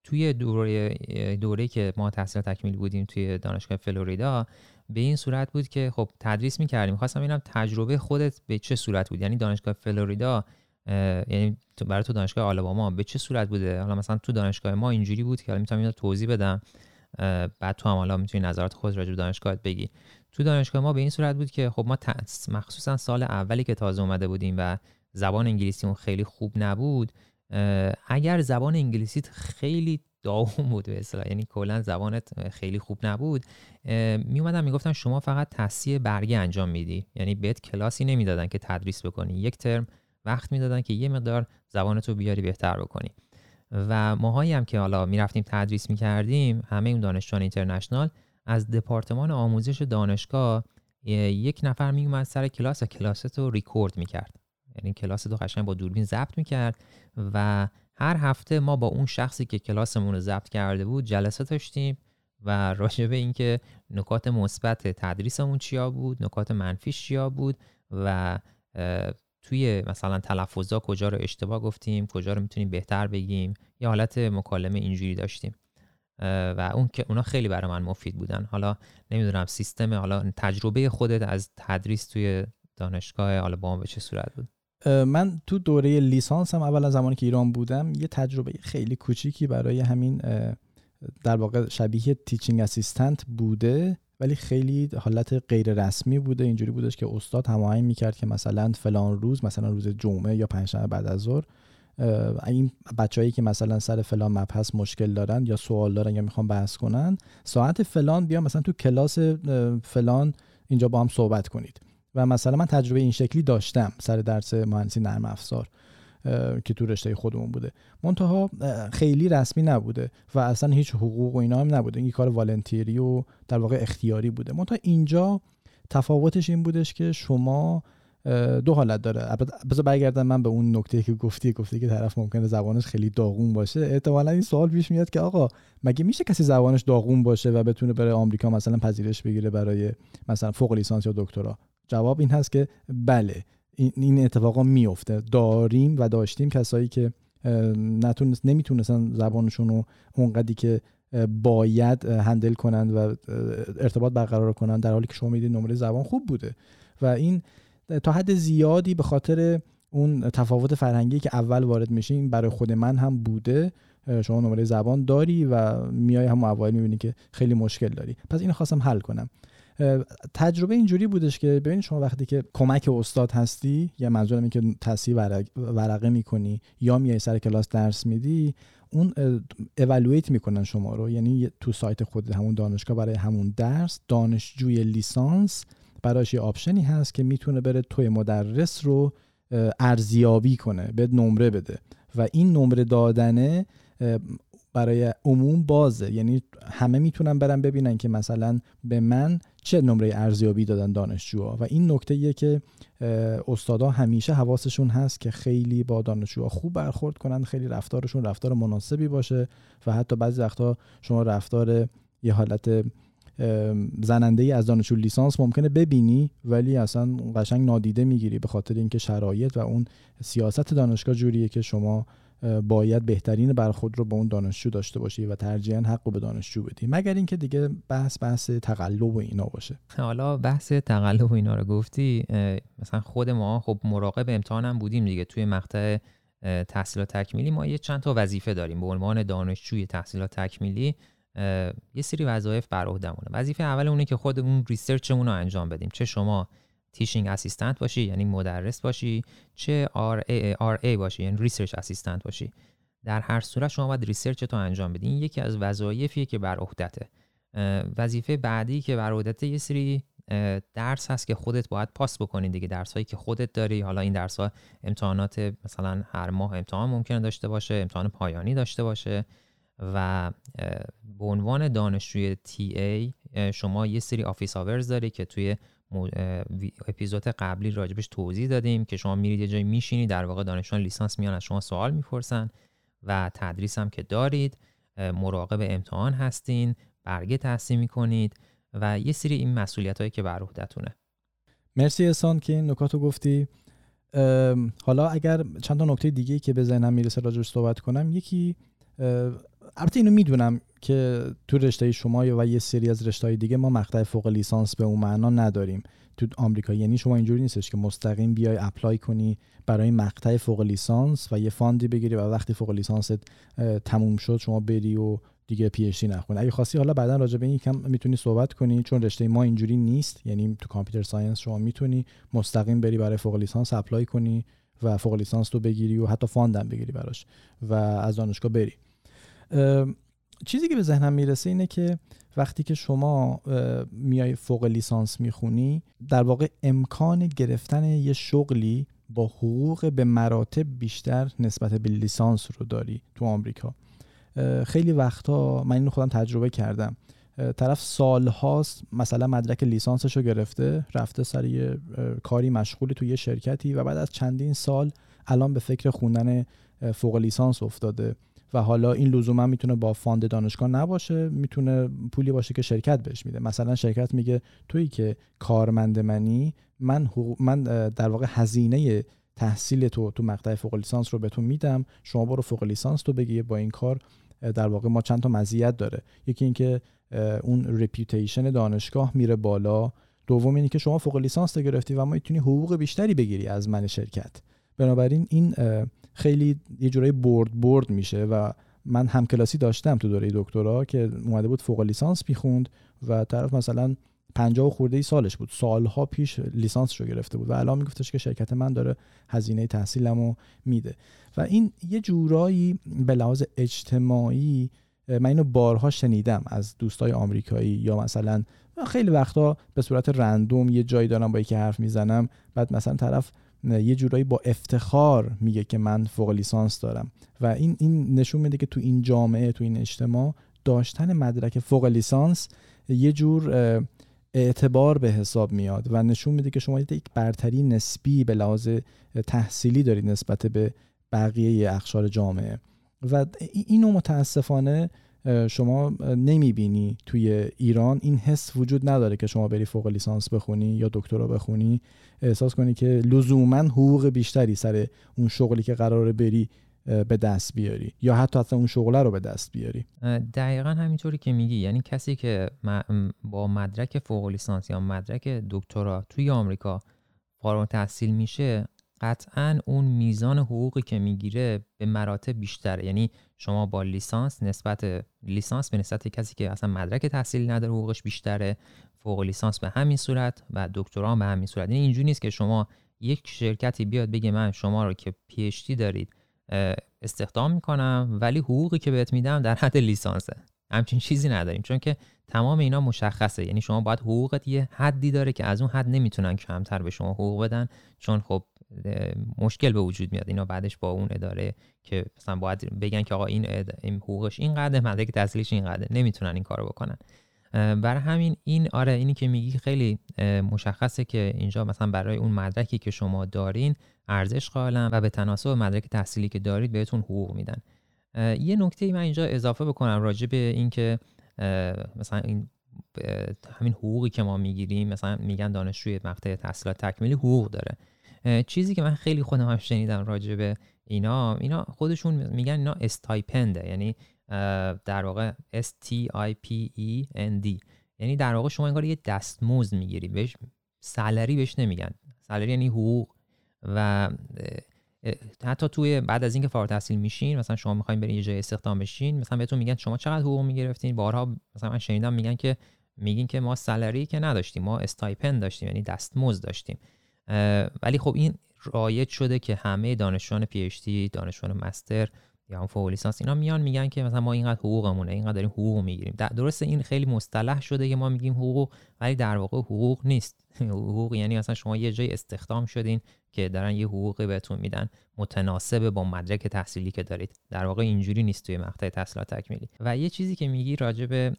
توی دوره دوره که ما تحصیل تکمیلی بودیم توی دانشگاه فلوریدا به این صورت بود که خب تدریس می‌کردیم. خواستم ببینم تجربه خودت به چه صورت بود؟ یعنی دانشگاه فلوریدا یعنی برای تو دانشگاه آلاباما به چه صورت بوده؟ حالا مثلا تو دانشگاه ما اینجوری بود که حالا می‌تونم توضیح بدم. بعد تو هم حالا می‌تونی نظرات خود راجع به دانشگاهت بگی. تو دانشگاه ما به این صورت بود که خب ما مخصوصا سال اولی که تازه اومده بودیم و زبان انگلیسی اون خیلی خوب نبود. اگر زبان انگلیسیت خیلی داغون بود به اصطلاح یعنی کلا زبانت خیلی خوب نبود می اومدن می‌گفتن شما فقط تصحیح برگه انجام میدی. یعنی بهت کلاسی نمی‌دادن که تدریس بکنی. یک ترم وقت می‌دادن که یه مقدار زبانتو بیاری بهتر بکنی. و ماهایی هم که حالا می‌رفتیم تدریس می‌کردیم همه اون دانشجویان اینترنشنال از دپارتمان آموزش دانشگاه یک نفر میومد سر کلاس و کلاست رو ریکورد می‌کرد. یعنی کلاس رو قشنگ با دوربین ضبط می‌کرد. و هر هفته ما با اون شخصی که کلاسمون رو ضبط کرده بود جلسه داشتیم و راجع به اینکه نکات مثبت تدریسمون چیا بود نکات منفیش چیا بود و توی مثلا تلفظا کجا رو اشتباه گفتیم کجا رو می‌تونیم بهتر بگیم یه حالت مکالمه اینجوری داشتیم. و اون که اونا خیلی برای من مفید بودن. حالا نمی‌دونم سیستم حالا تجربه خودت از تدریس توی دانشگاه حالا با به چه صورت بود؟ من تو دوره لیسانس هم اول از زمانی که ایران بودم یه تجربه خیلی کوچیکی برای همین در واقع شبیه تیچینگ اسیستنت بوده ولی خیلی حالت غیر رسمی بوده. اینجوری بودش که استاد هماهنگ می‌کرد که مثلا فلان روز مثلا روز جمعه یا پنجشنبه بعد از ظهر این بچههایی که مثلا سر فلان مبحث مشکل دارن یا سوال دارن یا می‌خوان بحث کنن ساعت فلان بیا مثلا تو کلاس فلان اینجا با هم صحبت کنید. و مثلا من تجربه این شکلی داشتم سر درس مهندسی نرم افزار که تو رشته خودمون بوده. منتها خیلی رسمی نبوده و اصلا هیچ حقوق و اینا هم نبوده. این کار والنتیری و در واقع اختیاری بوده. منتها اینجا تفاوتش این بودش که شما دو حالت داره. بذار برگردم من به اون نکته که گفتی. گفتی که طرف ممکنه زبانش خیلی داغون باشه. احتمالا این سوال پیش میاد که آقا مگه میشه کسی زبانش داغون باشه و بتونه بره آمریکا مثلا پذیرش بگیره برای مثلا فوق لیسانس یا دکترا؟ جواب این هست که بله این اتفاقا میفته داریم و داشتیم کسایی که نتونست نمی‌تونستن زبانشون رو اونقدی که باید هندل کنند و ارتباط برقرار کنند در حالی که شما می‌دید نمره زبان خوب بوده. و این تا حد زیادی به خاطر اون تفاوت فرهنگی که اول وارد میشیم برای خود من هم بوده. شما نمره زبان داری و میای هم اوایل می‌بینی که خیلی مشکل داری. پس اینو خواستم حل کنم. تجربه اینجوری بودش که ببینید شما وقتی که کمک استاد هستی یا منظورم این که تصحیح ورقه می‌کنی یا میای سر کلاس درس میدی اون اولویت می‌کنن شما رو. یعنی تو سایت خود همون دانشگاه برای همون درس دانشجوی لیسانس براش یه آپشنی هست که می‌تونه بره توی مدرس رو ارزیابی کنه به نمره بده. و این نمره دادنه برای عموم بازه. یعنی همه می‌تونن برن ببینن که مثلا به من چه نمره ارزیابی دادن دانشجوها؟ و این نکته یه که استادا همیشه حواسشون هست که خیلی با دانشجوها خوب برخورد کنن خیلی رفتارشون رفتار مناسبی باشه و حتی بعضی وقتا شما رفتار یه حالت زننده ای از دانشجو لیسانس ممکنه ببینی ولی اصلا قشنگ نادیده می‌گیری به خاطر اینکه شرایط و اون سیاست دانشگاه جوریه که شما باید بهترین برخود رو با اون دانشجو داشته باشی و ترجیحاً حق رو به دانشجو بدی. مگر اینکه دیگه بحث بحث تقلب و اینا باشه. حالا بحث تقلب و اینا رو گفتی مثلا خود ما خب مراقب امتحانم بودیم دیگه. توی مقطع تحصیلات تکمیلی ما یه چند تا وظیفه داریم. به عنوان دانشجوی تحصیلات تکمیلی یه سری وظایف بر عهدمونه وظیفه اول اونه که خودمون research مون رو انجام بدیم. چه شما teaching assistant باشی یعنی مدرس باشی چه RA, RA باشی یعنی research assistant باشی. در هر صورت شما باید research تو انجام بدین یکی از وظایفیه که بر عهدته. وظیفه بعدی که بر عهدته یه سری درس هست که خودت باید پاس بکنی دیگه. درس هایی که خودت داری حالا این درس ها امتحانات مثلا هر ماه امتحان ممکنه داشته باشه امتحان پایانی داشته باشه و به عنوان دانشجوی TA شما یه سری office hours داری که توی اپیزود قبلی راجبش توضیح دادیم که شما میرید یه جایی میشینید در واقع دانشجویان لیسانس میان از شما سوال می‌پرسن و تدریس هم که دارید مراقب امتحان هستین برگه تصحیح می‌کنید و یه سری این مسئولیت هایی که بر عهدتونه مرسی احسان که این نکاتو گفتی. حالا اگر چند تا نکته دیگه که به ذهنم می‌رسه راجبش صحبت کنم یکی البته اینو می‌دونم که تو رشته شما و یه سری از رشته دیگه ما مقطع فوق لیسانس به اون معنا نداریم. تو آمریکا یعنی شما اینجوری نیستش که مستقیم بیای apply کنی برای مقطع فوق لیسانس و یه fund ی بگیری و وقتی فوق لیسانست تموم شد شما بری و دیگه PhD نخونی اگه خواستی حالا بعدا راجع به این کم می‌تونی صحبت کنی چون رشته ما اینجوری نیست یعنی تو computer science شما می‌تونی مستقیم بری برای فوق لیسانس اپلای کنی و فوق لیسانس رو بگیری و حتی فاندم بگیری براش و از دانشگاه بری. چیزی که به ذهنم می‌رسه اینه که وقتی که شما میای فوق لیسانس می‌خونی در واقع امکان گرفتن یه شغلی با حقوق به مراتب بیشتر نسبت به لیسانس رو داری تو آمریکا. خیلی وقتا من اینو خودم تجربه کردم. طرف سال هاست مثلا مدرک لیسانسش رو گرفته رفته سر یه کاری مشغولی تو یه شرکتی و بعد از چندین سال الان به فکر خوندن فوق لیسانس افتاده. و حالا این لزوما می‌تونه با fund دانشگاه نباشه می‌تونه پولی باشه که شرکت بهش میده. مثلا شرکت میگه تویی که کارمند منی من من در واقع هزینه تحصیل تو تو مقطع فوق لیسانس رو به تو میدم شما برو فوق لیسانس تو بگی با این کار در واقع ما چند تا مزیت داره. یکی اینکه اون رپیوتیشن دانشگاه میره بالا. دوم اینه که شما فوق لیسانس رو گرفتی و ما می‌تونی حقوق بیشتری بگیری از من شرکت. بنابراین این خیلی یه جورایی برد برد میشه و من هم کلاسی داشتم تو دوره دکترا که اومده بود فوق لیسانس می‌خوند و طرف مثلا 50 خورده ای سالش بود. سالها پیش لیسانس رو گرفته بود و الان میگفتش که شرکت من داره هزینه تحصیلمو میده. و این یه جورایی به لحاظ اجتماعی من اینو بارها شنیدم از دوستای آمریکایی یا مثلا خیلی وقتا به صورت رندوم یه جایی دارم با یکی حرف می‌زنم بعد مثلا طرف یه جورایی با افتخار میگه که من فوق لیسانس دارم. و این این نشون میده که تو این جامعه تو این اجتماع داشتن مدرک فوق لیسانس یه جور اعتبار به حساب میاد و نشون میده که شما یک برتری نسبی به لحاظ تحصیلی دارید نسبت به بقیه اخشار جامعه. و اینو متاسفانه شما نمی‌بینی توی ایران این حس وجود نداره که شما بری فوق لیسانس بخونی یا دکترا بخونی. احساس کنی که لزوما حقوق بیشتری سر اون شغلی که قراره بری به دست بیاری یا حتی حتی اون شغله رو به دست بیاری. دقیقا همینطوری که میگی. یعنی کسی که با مدرک فوق لیسانس یا مدرک دکترا توی آمریکا فارغ تحصیل میشه قطعا اون میزان حقوقی که می‌گیره به مراتب بیشتره. یعنی شما با لیسانس نسبت لیسانس به نسبت کسی که اصلا مدرک تحصیل نداره حقوقش بیشتره فوق لیسانس به همین صورت و دکترا به همین صورت. یعنی اینجوری نیست که شما یک شرکتی بیاد بگه من شما رو که پی دارید استخدام می‌کنم ولی حقوقی که بهت میدم در حد لیسانسه. همچین چیزی نداریم. چون که تمام اینا مشخصه. یعنی شما باید حقوقت یه حدی داره که از اون حد نمی‌تونن کمتر به شما حقوق بدن. چون خب مشکل به وجود میاد. اینا بعدش با اون اداره که مثلا باید بگن که آقا این, این حقوقش اینقدر مدرک تحصیلیش اینقدر نمی‌تونن این کارو بکنن. برای همین این آره اینی که میگی خیلی مشخصه که اینجا مثلا برای اون مدرکی که شما دارین ارزش قائلن و به تناسب مدرک تحصیلی که دارید بهتون حقوق میدن. یه نکته ای من اینجا اضافه بکنم راجع به اینکه مثلا این همین حقوقی که ما می‌گیریم مثلا میگن دانشجوی مقطع تحصیلات تکمیلی حقوق داره. چیزی که من خیلی خودم هم شنیدم راجع به اینا اینا خودشون میگن اینا استایپنده یعنی در واقع S T I P E N D. یعنی در واقع شما انگار یه دستمزد می‌گیری بهش سالری بهش نمیگن. سالری یعنی حقوق. و حتی توی بعد از اینکه فارغ التحصیل میشین مثلا شما می‌خواین برین یه جای استخدام بشین مثلا بهتون میگن شما چقدر حقوق می‌گرفتین؟ بارها مثلا من شنیدم میگن که میگین که ما salary که نداشتیم ما stipend داشتیم یعنی دستمزد داشتیم. ولی خب این رایج شده که همه دانشجویان PhD دانشجویان master یا هم فوق لیسانس اینا میان میگن که مثلا ما اینقدر حقوقمونه اینقدر داریم حقوق می‌گیریم. درسته این خیلی مصطلح شده که ما میگیم حقوق ولی در واقع حقوق نیست. *laughs* حقوق یعنی مثلا شما یه جای استخدام شدین که دارن یه حقوقی بهتون میدن متناسب با مدرک تحصیلی که دارید. در واقع اینجوری نیست توی مقطع تحصیلات تکمیلی. و یه چیزی که میگی راجع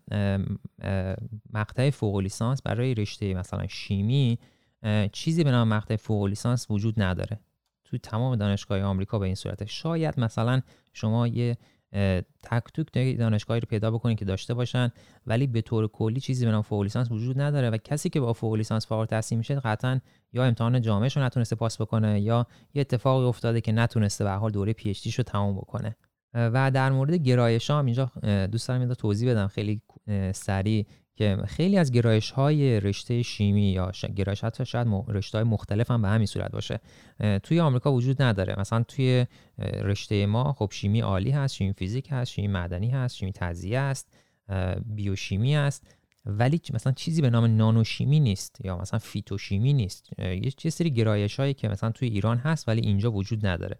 مقطع فوق لیسانس برای رشته مثلا شیمی چیزی به نام مقطع فوق لیسانس وجود نداره. توی تمام دانشگاه آمریکا به این صورته. شاید مثلا شما یه تک توک دانشگاهی رو پیدا بکنید که داشته باشن ولی به طور کلی چیزی به نام فوق لیسانس وجود نداره و کسی که با فوق لیسانس فارغ التحصیل میشه قطعا یا امتحان جامعش رو نتونسته پاس بکنه یا یه اتفاقی افتاده که نتونسته به حال دوره پی اچ رو تموم بکنه. و در مورد گرایش هم اینجا دوست دارم توضیح بدم. خیلی سریع. که خیلی از گرایش های رشته شیمی یا گرایش حتی شاید رشته های مختلف هم به همین صورت باشه. توی آمریکا وجود نداره. مثلا توی رشته ما خب شیمی عالی هست شیمی فیزیک هست شیمی معدنی هست شیمی تغذیه است بیوشیمی است. ولی مثلا چیزی به نام نانوشیمی نیست یا مثلا فیتوشیمی نیست. یه سری گرایش هایی که مثلا توی ایران هست ولی اینجا وجود نداره.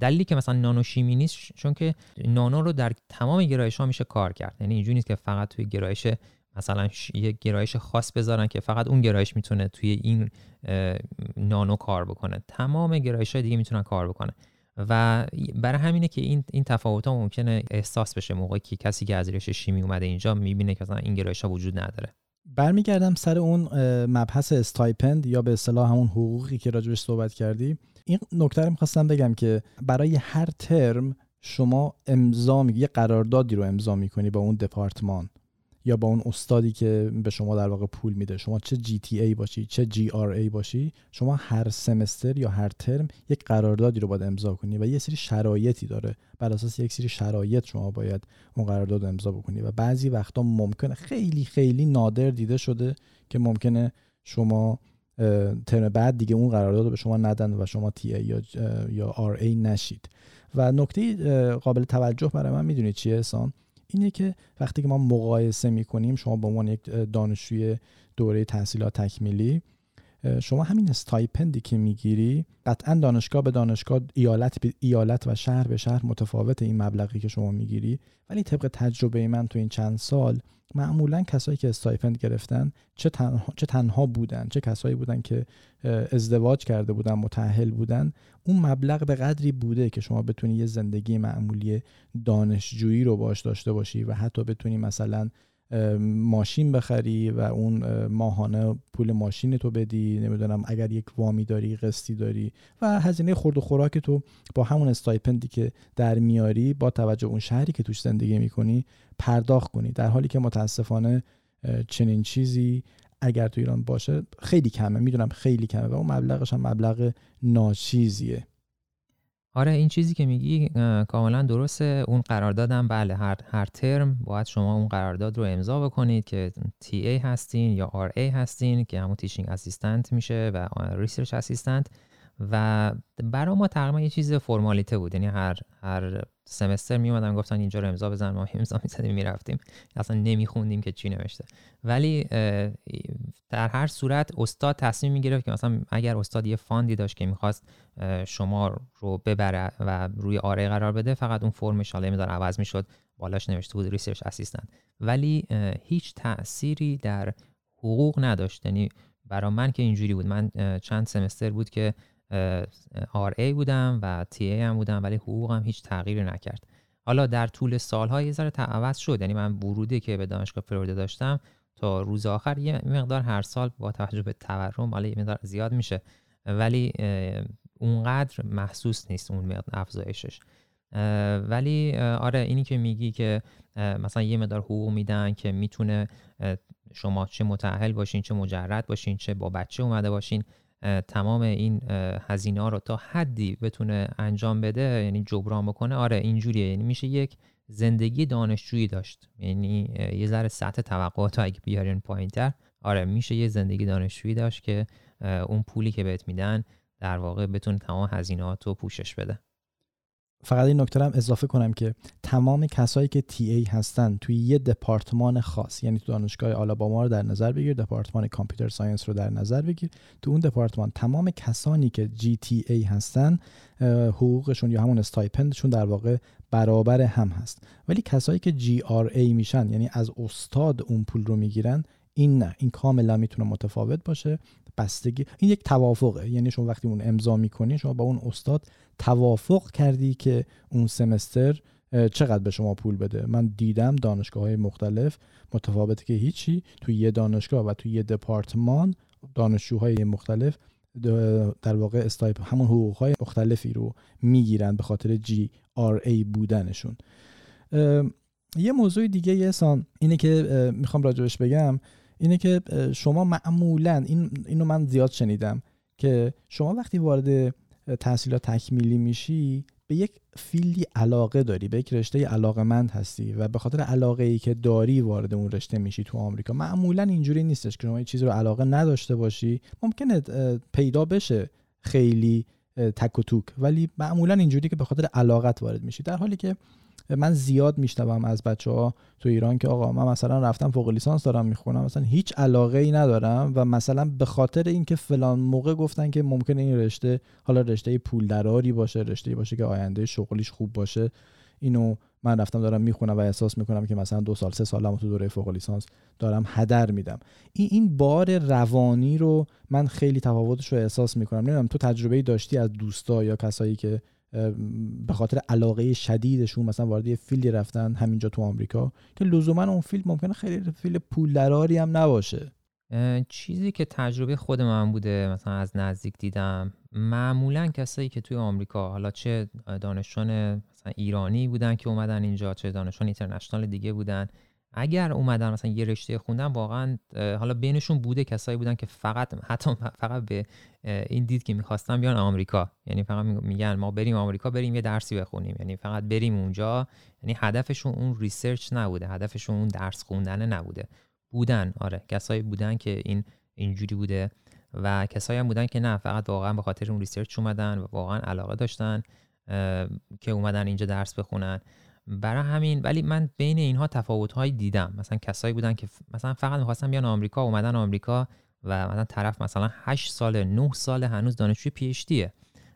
دلیلی که مثلا نانوشیمی نیست چون که نانو رو در تمام گرایش ها میشه کار کرد. یعنی اینجوری نیست که فقط توی گرایش مثلا یه گرایش خاص بذارن که فقط اون گرایش می‌تونه توی این نانو کار بکنه. تمام گرایش های دیگه می‌تونن کار بکنه و برای همینه که این این تفاوت ها ممکنه احساس بشه موقعی که کسی که از رشته شیمی اومده اینجا می‌بینه که مثلا این گرایش ها وجود نداره. برمیگردم سر اون مبحث استایپند یا به اصطلاح همون حقوقی که راجبش صحبت کردی. این نکته رو می‌خواستم بگم که برای هر ترم شما امضا یه قراردادی رو امضا می‌کنی با اون دپارتمان. یا با اون استادی که به شما در واقع پول میده. شما چه جی تی ای باشی چه جی آر ای باشی شما هر سمستر یا هر ترم یک قراردادی رو باید امضا کنی و یه سری شرایطی داره. بر اساس یک سری شرایط شما باید اون قرارداد رو امضا بکنی و بعضی وقتا ممکنه خیلی خیلی نادر دیده شده که ممکنه شما ترم بعد دیگه اون قرارداد رو به شما ندن و شما تی ای یا یا آر ای نشید. و نکته قابل توجه برای من می‌دونید چیه احسان؟ اینه که وقتی که ما مقایسه می‌کنیم شما به عنوان یک دانشجوی دوره تحصیلات تکمیلی شما همین استایپندی که می‌گیری قطعا دانشگاه به دانشگاه ایالت به ایالت و شهر به شهر متفاوت این مبلغی که شما می‌گیری. ولی طبق تجربه من تو این چند سال معمولا کسایی که استایپند گرفتن چه تنها, چه تنها بودن چه کسایی بودن که ازدواج کرده بودن متأهل بودن اون مبلغ به قدری بوده که شما بتونی یه زندگی معمولی دانشجویی رو باش داشته باشی و حتی بتونی مثلا ماشین بخری و اون ماهانه پول ماشین تو بدی نمی‌دونم اگر یک وامی داری قسطی داری و هزینه خورد و خوراک تو با همون استایپندی که در میاری با توجه اون شهری که توش زندگی می‌کنی پرداخت کنی. در حالی که متاسفانه چنین چیزی اگر تو ایران باشه خیلی کمه. می‌دونم خیلی کمه و اون مبلغش هم مبلغ ناچیزیه. آره این چیزی که میگی کاملا درسته. اون قراردادم بله هر هر ترم باید شما اون قرارداد رو امضا بکنید که TA هستین یا RA هستین که همون teaching assistant میشه و research assistant و برای ما تقریبا یه چیز فرمالیته بود. یعنی هر هر semester می اومدن گفتن اینجا رو امضا بزن ما امضا می‌زدیم می‌رفتیم. اصلا نمیخوندیم که چی نوشته. ولی در هر صورت استاد تصمیم می‌گرفت که مثلا اگر استاد یه fund ی داشت که می‌خواست شما رو ببره و روی RA قرار بده فقط اون فرمش حالا میدار عوض می‌شد بالاش نوشته بود research assistant. ولی هیچ تأثیری در حقوق نداشت. یعنی برای من که اینجوری بود. من چند semester بود که RA بودم و TA هم بودم ولی حقوقم هیچ تغییری نکرد. حالا در طول سالها یه ذره عوض شد. یعنی من ورودی که به دانشگاه فلوریدا داشتم تا روز آخر یه مقدار هر سال با توجه به تورم حالا یه مقدار زیاد میشه. ولی اونقدر محسوس نیست اون مقدار افزایشش. ولی آره اینی که میگی که مثلا یه مقدار حقوق میدن که می‌تونه شما چه متأهل باشین چه مجرد باشین چه با بچه اومده باشین. تمام این هزینه ها رو تا حدی بتونه انجام بده یعنی جبران بکنه آره اینجوریه. یعنی میشه یک زندگی دانشجویی داشت. یعنی یه ذره سطح توقعات اگه بیارین پایینتر آره میشه یه زندگی دانشجویی داشت که اون پولی که بهت میدن در واقع بتونه تمام هزینهات رو پوشش بده. فقط این نکته هم اضافه کنم که تمام کسایی که تی ای هستن توی یه دپارتمان خاص یعنی تو دانشگاه آلاباما رو در نظر بگیر دپارتمان کامپیوتر ساینس رو در نظر بگیر تو اون دپارتمان تمام کسانی که GTA هستن حقوقشون یا همون stipend شون در واقع برابر هم هست. ولی کسایی که GRA میشن یعنی از استاد اون پول رو می‌گیرن این نه. این کاملا می‌تونه متفاوت باشه. بستگی این یک توافقه. یعنی شما وقتی اون امضا می‌کنی شما با اون استاد توافق کردی که اون semester چقدر به شما پول بده. من دیدم دانشگاه های مختلف متفاوته که هیچی توی یه دانشگاه و توی یه دپارتمان دانشجوهای مختلف در واقع stipend همون حقوق های مختلفی رو می‌گیرن به خاطر GRA بودنشون. یه موضوع دیگه یه سان اینه که می‌خوام راجبش بگم. اینه که شما معمولا این اینو من زیاد شنیدم که شما وقتی وارد تحصیلات تکمیلی میشی به یک field ی علاقه داری به یک رشته علاقه مند هستی و به خاطر علاقه ای که داری وارد اون رشته میشی تو آمریکا معمولا اینجوری نیستش که شما چیزی رو علاقه نداشته باشی. ممکنه پیدا بشه خیلی تک و توک ولی معمولا اینجوری که به خاطر علاقت وارد میشی. در حالی که من زیاد میشنوم از بچه ها تو ایران که آقا من مثلا رفتم فوق لیسانس دارم می‌خونم مثلا هیچ علاقه ای ندارم و مثلا به خاطر اینکه فلان موقع گفتن که ممکنه این رشته حالا رشته پول دراری باشه رشته باشه که آینده شغلیش خوب باشه اینو من رفتم دارم می‌خونم و احساس می‌کنم که مثلا دو سال سه سالم تو دوره فوق لیسانس دارم هدر میدم. این این بار روانی رو من خیلی تفاوتش رو احساس می‌کنم. نمی‌دونم تو تجربه داشتی از دوستا یا کسایی که به خاطر علاقه شدیدشون مثلا وارد یه field ی رفتن همینجا تو آمریکا که لزوما اون field ممکنه خیلی field پول دراری هم نباشه. چیزی که تجربه خود من بوده مثلا از نزدیک دیدم معمولا کسایی که توی آمریکا حالا چه دانشجویان مثلا ایرانی بودن که اومدن اینجا چه دانشجویان international دیگه بودن اگر اومدن مثلا یه رشته خوندن واقعا حالا بینشون بوده کسایی بودن که فقط حتی فقط به این دید که می‌خواستن بیان آمریکا. یعنی فقط میگن ما بریم آمریکا بریم یه درسی بخونیم. یعنی فقط بریم اونجا. یعنی هدفشون اون research نبوده هدفشون اون درس خوندن نبوده. بودن آره. کسایی بودن که این اینجوری بوده و کسایی هم بودن که نه فقط واقعا به خاطر اون research اومدن و واقعا علاقه داشتن که اومدن اینجا درس بخونن. برای همین ولی من بین اینها تفاوت‌هایی دیدم. مثلا کسایی بودن که مثلا فقط می‌خواستن بیان آمریکا اومدن آمریکا و مثلا طرف مثلا 8 سال 9 سال هنوز دانشجوی پی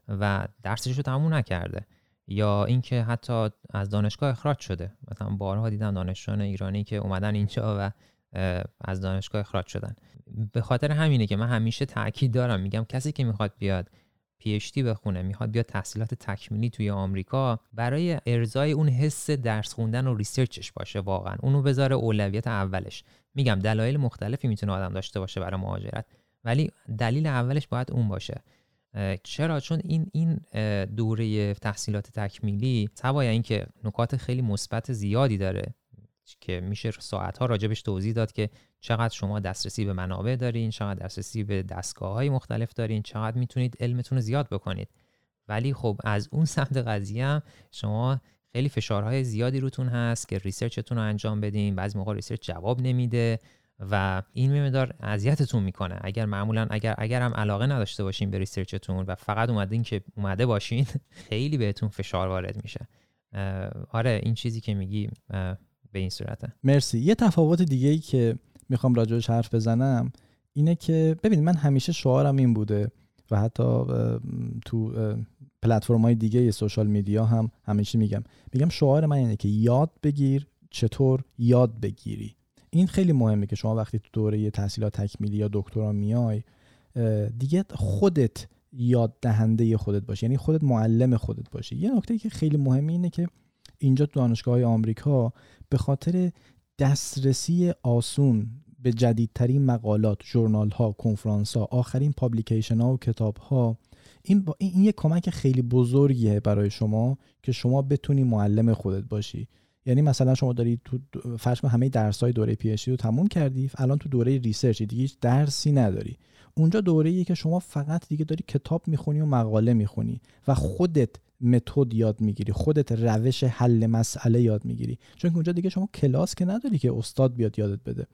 و درسش رو تموم نکرده. یا اینکه حتی از دانشگاه اخراج شده. مثلا بارها دیدم دانشجویان ایرانی که اومدن اینجا و از دانشگاه اخراج شدن. به خاطر همینه که من همیشه تاکید دارم. میگم کسی که می‌خواد بیاد پی اچ دی بخونه می‌خواد بیاد تحصیلات تکمیلی توی آمریکا برای ارزای اون حس درس خوندن و ریسرچش باشه واقعا. اونو بذاره اولویت اولش. میگم دلایل مختلفی می‌تونه آدم داشته باشه برای مهاجرت ولی دلیل اولش باید اون باشه. چرا؟ چون این این دوره تحصیلات تکمیلی سوای اینکه نکات خیلی مثبت زیادی داره. که میشه ساعت ها راجبش توضیح داد که چقدر شما دسترسی به منابع دارین چقدر دسترسی به دستگاه های مختلف دارین چقدر می‌تونید علمتون رو زیاد بکنید. ولی خب از اون سمت قضیه هم شما خیلی فشارهای زیادی روتون هست که research تون رو انجام بدین. بعضی موقع research جواب نمیده و این مقدار اذیتتون می‌کنه. اگر معمولا اگر اگر هم علاقه نداشته باشین به research تون و فقط اومدین که اومده باشین خیلی بهتون فشار وارد میشه. آره این چیزی که میگی به این صورته. مرسی. یه تفاوت دیگه ای که می‌خوام راجعش حرف بزنم اینه که ببینید من همیشه شعارم این بوده و حتی تو پلتفرم های دیگه سوشال میدیا هم همیشه میگم. میگم شعار من اینه که یاد بگیر چطور یاد بگیری. این خیلی مهمه که شما وقتی تو دوره تحصیلات تکمیلی یا دکترا میای دیگه خودت یاد دهنده خودت باشی یعنی خودت معلم خودت باشی. یه نکته که خیلی مهمه اینه که اینجا تو دانشگاه آمریکا به خاطر دسترسی آسون به جدیدترین مقالات، ژورنال ها، کنفرانس ها، آخرین publication ها و کتاب ها این, با این یک کمک خیلی بزرگیه برای شما که شما بتونی معلم خودت باشی. یعنی مثلا شما داری تو فرض همه درس های دوره PhD رو تموم کردی الان تو دوره research دیگه هیچ درسی نداری. اونجا دوره که شما فقط دیگه داری کتاب می‌خونی و مقاله می‌خونی و خودت متد یاد می‌گیری خودت روش حل مسئله یاد می‌گیری. چون که اونجا دیگه شما کلاس که نداری که استاد بیاد یادت بده.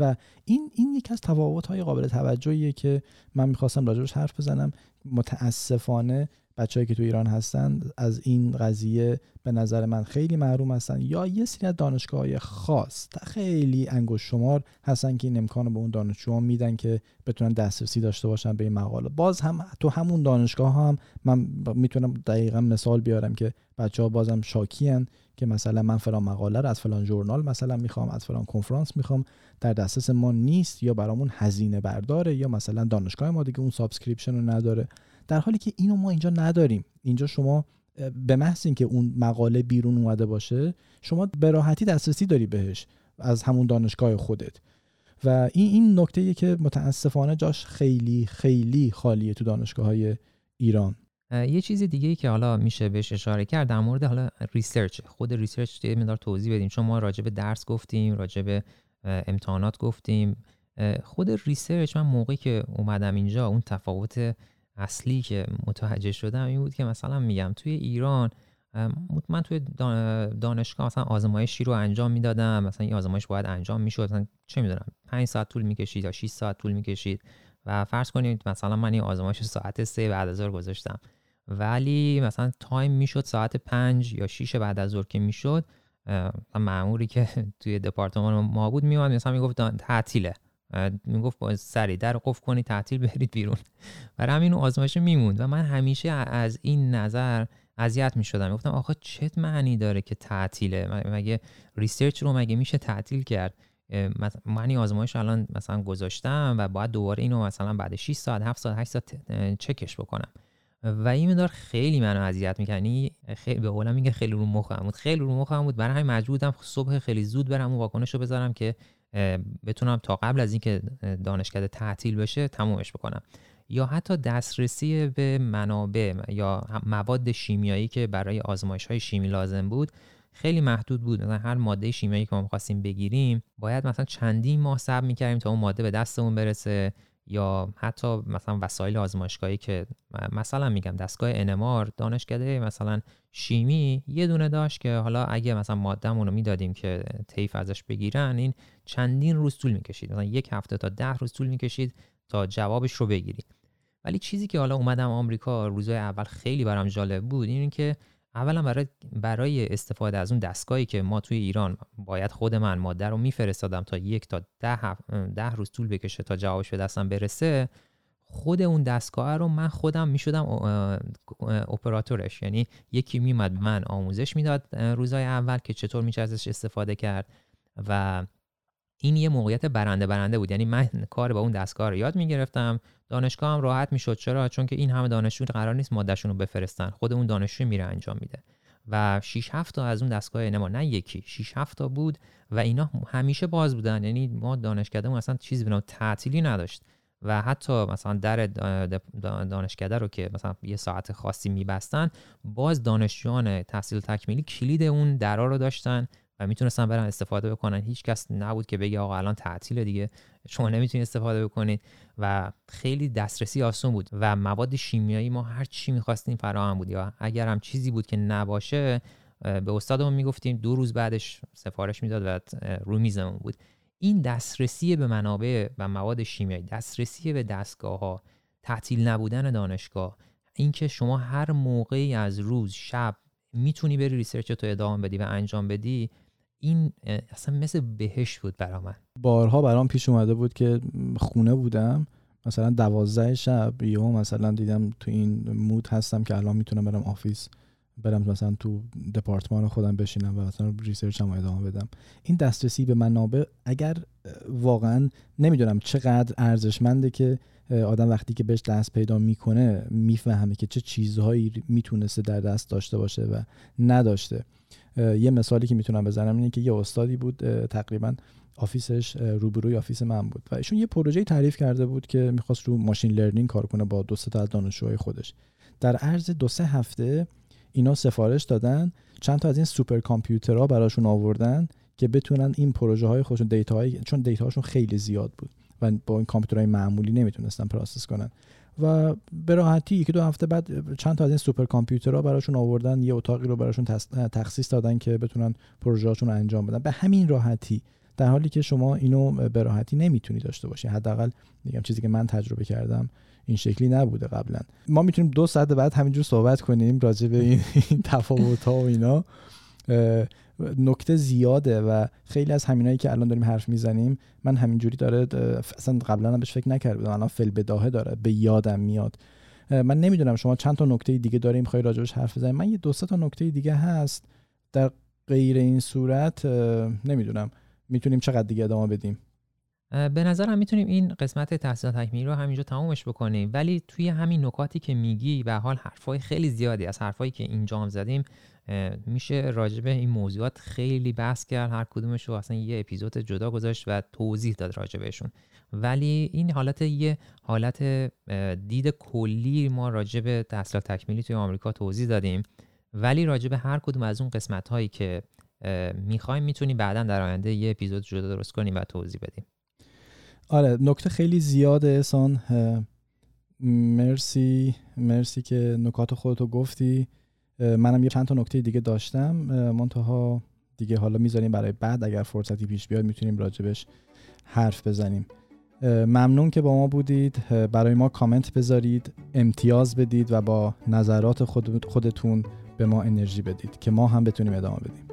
و این این یکی از تفاوت های قابل توجهیه که من می‌خواستم راجبش حرف بزنم. متاسفانه بچههایی که تو ایران هستن از این قضیه به نظر من خیلی محروم هستن یا یه سری از دانشگاه های خاص خیلی انگوش شمار هستن که این امکان به اون دانشجوها میدن که بتونن دسترسی داشته باشن به این مقاله. باز هم تو همون دانشگاه هم من می‌تونم دقیقا مثال بیارم که بچه ها بازم شاکیان که مثلا من فلان مقاله رو از فلان ژورنال مثلا می‌خوام از فلان کنفرانس می‌خوام در دسترس ما نیست یا برامون هزینه برداره یا مثلا دانشگاه ما دیگه اون subscription رو نداره. در حالی که اینو ما اینجا نداریم. اینجا شما به محض اینکه اون مقاله بیرون اومده باشه شما به راحتی دسترسی داری بهش از همون دانشگاه خودت. و این این نکته که متاسفانه جاش خیلی خیلی خالیه تو دانشگاه های ایران یه چیز دیگه ای که حالا میشه بهش اشاره کرد در مورد حالا research خود research یه مقدار توضیح بدیم. چون ما راجع به درس گفتیم راجع به امتحانات گفتیم. خود research من موقعی که اومدم اینجا اون تفاوت اصلی که متوجه شدم این بود که مثلا میگم توی ایران من توی دانشگاه مثلا آزمایشی رو انجام می‌دادم مثلا این آزمایش باید انجام می‌شد مثلا چه می‌دونم 5 ساعت طول می‌کشید یا 6 ساعت طول می‌کشید و فرض کنید مثلا من این آزمایش ساعت 3 بعد از ظهر گذاشتم. ولی مثلا time می‌شد ساعت 5 یا 6 بعد از ظهر که می‌شد ماموری که *laughs* توی دپارتمان ما بود میومد مثلا می‌گفت تعطیله. می‌گفت باید سریع در قفل کنید تعطیل برید بیرون. برای همین آزمایش میموند و من همیشه از این نظر اذیت می‌شدم. گفتم آخه چه معنی داره که تعطیله؟ مگه research رو مگه میشه تعطیل کرد؟ من این آزمایش الان مثلا گذاشتم و باید دوباره اینو مثلا بعد 6 ساعت 7 ساعت 8 ساعت چکش بکنم. و این مدار خیلی منو اذیت می‌کنی خیلی به قولم میگه خیلی رو مخم بود. خیلی رو مخم بود. برای همین مجبور بودم صبح خیلی زود برم اون واکنش رو بذارم که بتونم تا قبل از اینکه دانشکده تعطیل بشه تمومش بکنم. یا حتی دسترسی به منابع یا مواد شیمیایی که برای آزمایش های شیمی لازم بود خیلی محدود بود. مثلا هر ماده شیمیایی که ما می‌خواستیم بگیریم باید مثلا چندین ماه صبر می‌کردیم تا اون ماده به دستمون برسه. یا حتی مثلا وسایل آزمایشگاهی که مثلا میگم دستگاه انمار دانشکده مثلا شیمی یه دونه داشت که حالا اگه مثلا مادهمون رو می‌دادیم که طیف ازش بگیرن این چندین روز طول می‌کشید. مثلا یک هفته تا ده روز طول می‌کشید تا جوابش رو بگیرید ولی چیزی که حالا اومدم آمریکا روزای اول خیلی برام جالب بود این که اولا برای برای استفاده از اون دستگاهی که ما توی ایران باید خود من ماده رو میفرستادم تا یک تا ده, ده روز طول بکشه تا جوابش به دستم برسه خود اون دستگاه رو من خودم می‌شدم اپراتورش. یعنی یکی میمد من آموزش می‌داد روزای اول که چطور میشه ازش استفاده کرد. و این یه موقعیت برنده برنده بود. یعنی من کار با اون دستگاه رو یاد می‌گرفتم. دانشگاه هم راحت می‌شد. چرا؟ چون که این همه دانشجو قرار نیست مادهشون رو بفرستن. خود اون دانشجو میره انجام میده. و 6 7 تا از اون دستگاه نما نه یکی 6 7 تا بود و اینا همیشه باز بودن. یعنی ما دانشکدهمون اصلا چیزی به تعطیلی نداشت. و حتی مثلا در دانشکده رو که مثلا یه ساعت خاصی میبستن باز دانشجویان تحصیل تکمیلی کلید اون درا رو داشتن و می‌تونستن برن استفاده بکنن. هیچ کس نبود که بگه آقا الان تعطیل دیگه شما نمی‌تونید استفاده بکنید. و خیلی دسترسی آسون بود و مواد شیمیایی ما هر چی می‌خواستیم فراهم بود. یا اگر هم چیزی بود که نباشه به استادمون می‌گفتیم دو روز بعدش سفارش می‌داد و رو میزمون بود. این دسترسی به منابع و مواد شیمیایی دسترسی به دستگاه ها تعطیل نبودن دانشگاه اینکه شما هر موقعی از روز شب می‌تونی بری research تو ادامه بدی و انجام بدی این اصلا مثل بهشت بود برا من. بارها برام پیش اومده بود که خونه بودم مثلا دوازده شب یهو مثلا دیدم تو این mood هستم که الان می‌تونم برم office. برم مثلا تو دپارتمان خودم بشینم و مثلا research م ادامه بدم. این دسترسی به منابع اگر واقعا نمی‌دونم چقدر ارزشمنده که آدم وقتی که بهش دست پیدا می‌کنه می‌فهمه که چه چیزهایی می‌تونسته در دست داشته باشه و نداشته. یه مثالی که می‌تونم بزنم اینه که یه استادی بود تقریبا office ش روبروی office من بود و ایشون یه پروژه تعریف کرده بود که می‌خواست رو machine learning کار کنه با دو تا از دانشجوهای خودش. در عرض دو سه هفته اینا سفارش دادن چند تا از این سوپر کامپیوترها براشون آوردن که بتونن این پروژه های خودشون data چون data هاشون خیلی زیاد بود و با این کامپیوترهای معمولی نمی‌تونستن process کنن. و به راحتی یکی دو هفته بعد چند تا از این سوپر کامپیوترها براشون آوردن یه اتاقی رو براشون تخصیص دادن که بتونن پروژه‌هاشون رو انجام بدن. به همین راحتی در حالی که شما اینو به راحتی نمی‌تونی داشته باشی. حداقل میگم چیزی که من تجربه کردم این شکلی نبوده قبلا. ما می‌تونیم دو ساعت بعد همینجور صحبت کنیم راجع به این, *laughs* این تفاوت ها و اینا. نکته زیاده و خیلی از همینایی که الان داریم حرف می‌زنیم من همینجوری داره اصلا قبلا هم بهش فکر نکرده بودم الان فل بداهه داره به یادم میاد. من نمی‌دونم شما چند تا نکته دیگه داریم خواهی راجبش حرف بزنیم؟ من یه دو تا نکته دیگه هست. در غیر این صورت نمی‌دونم. می‌تونیم چقدر دیگه ادامه بدیم. به نظرم می‌تونیم این قسمت تحصیلات تکمیلی رو همینجا تمومش بکنیم. ولی توی همین نکاتی که میگی به حال حرفای خیلی زیادی از حرفایی که اینجا هم زدیم میشه راجبه این موضوعات خیلی بحث کرد. هر کدومش رو اصلا یه اپیزود جدا گذاشت و توضیح داد راجبهشون ولی این حالت یه حالت دید کلی ما راجب تحصیلات تکمیلی توی آمریکا توضیح دادیم. ولی راجب هر کدوم از اون قسمت هایی که می‌خوایم می‌تونیم بعدا در آینده یه اپیزود جدا درست کنیم و توضیح بدیم. آره نکته خیلی زیاده احسان مرسی مرسی که نکات خودتو گفتی. منم یه چند تا نکته دیگه داشتم. منتها دیگه حالا می‌ذاریم برای بعد. اگر فرصتی پیش بیاد می‌تونیم راجبش حرف بزنیم. ممنون که با ما بودید. برای ما کامنت بذارید امتیاز بدید و با نظرات خود خودتون به ما انرژی بدید که ما هم بتونیم ادامه بدیم.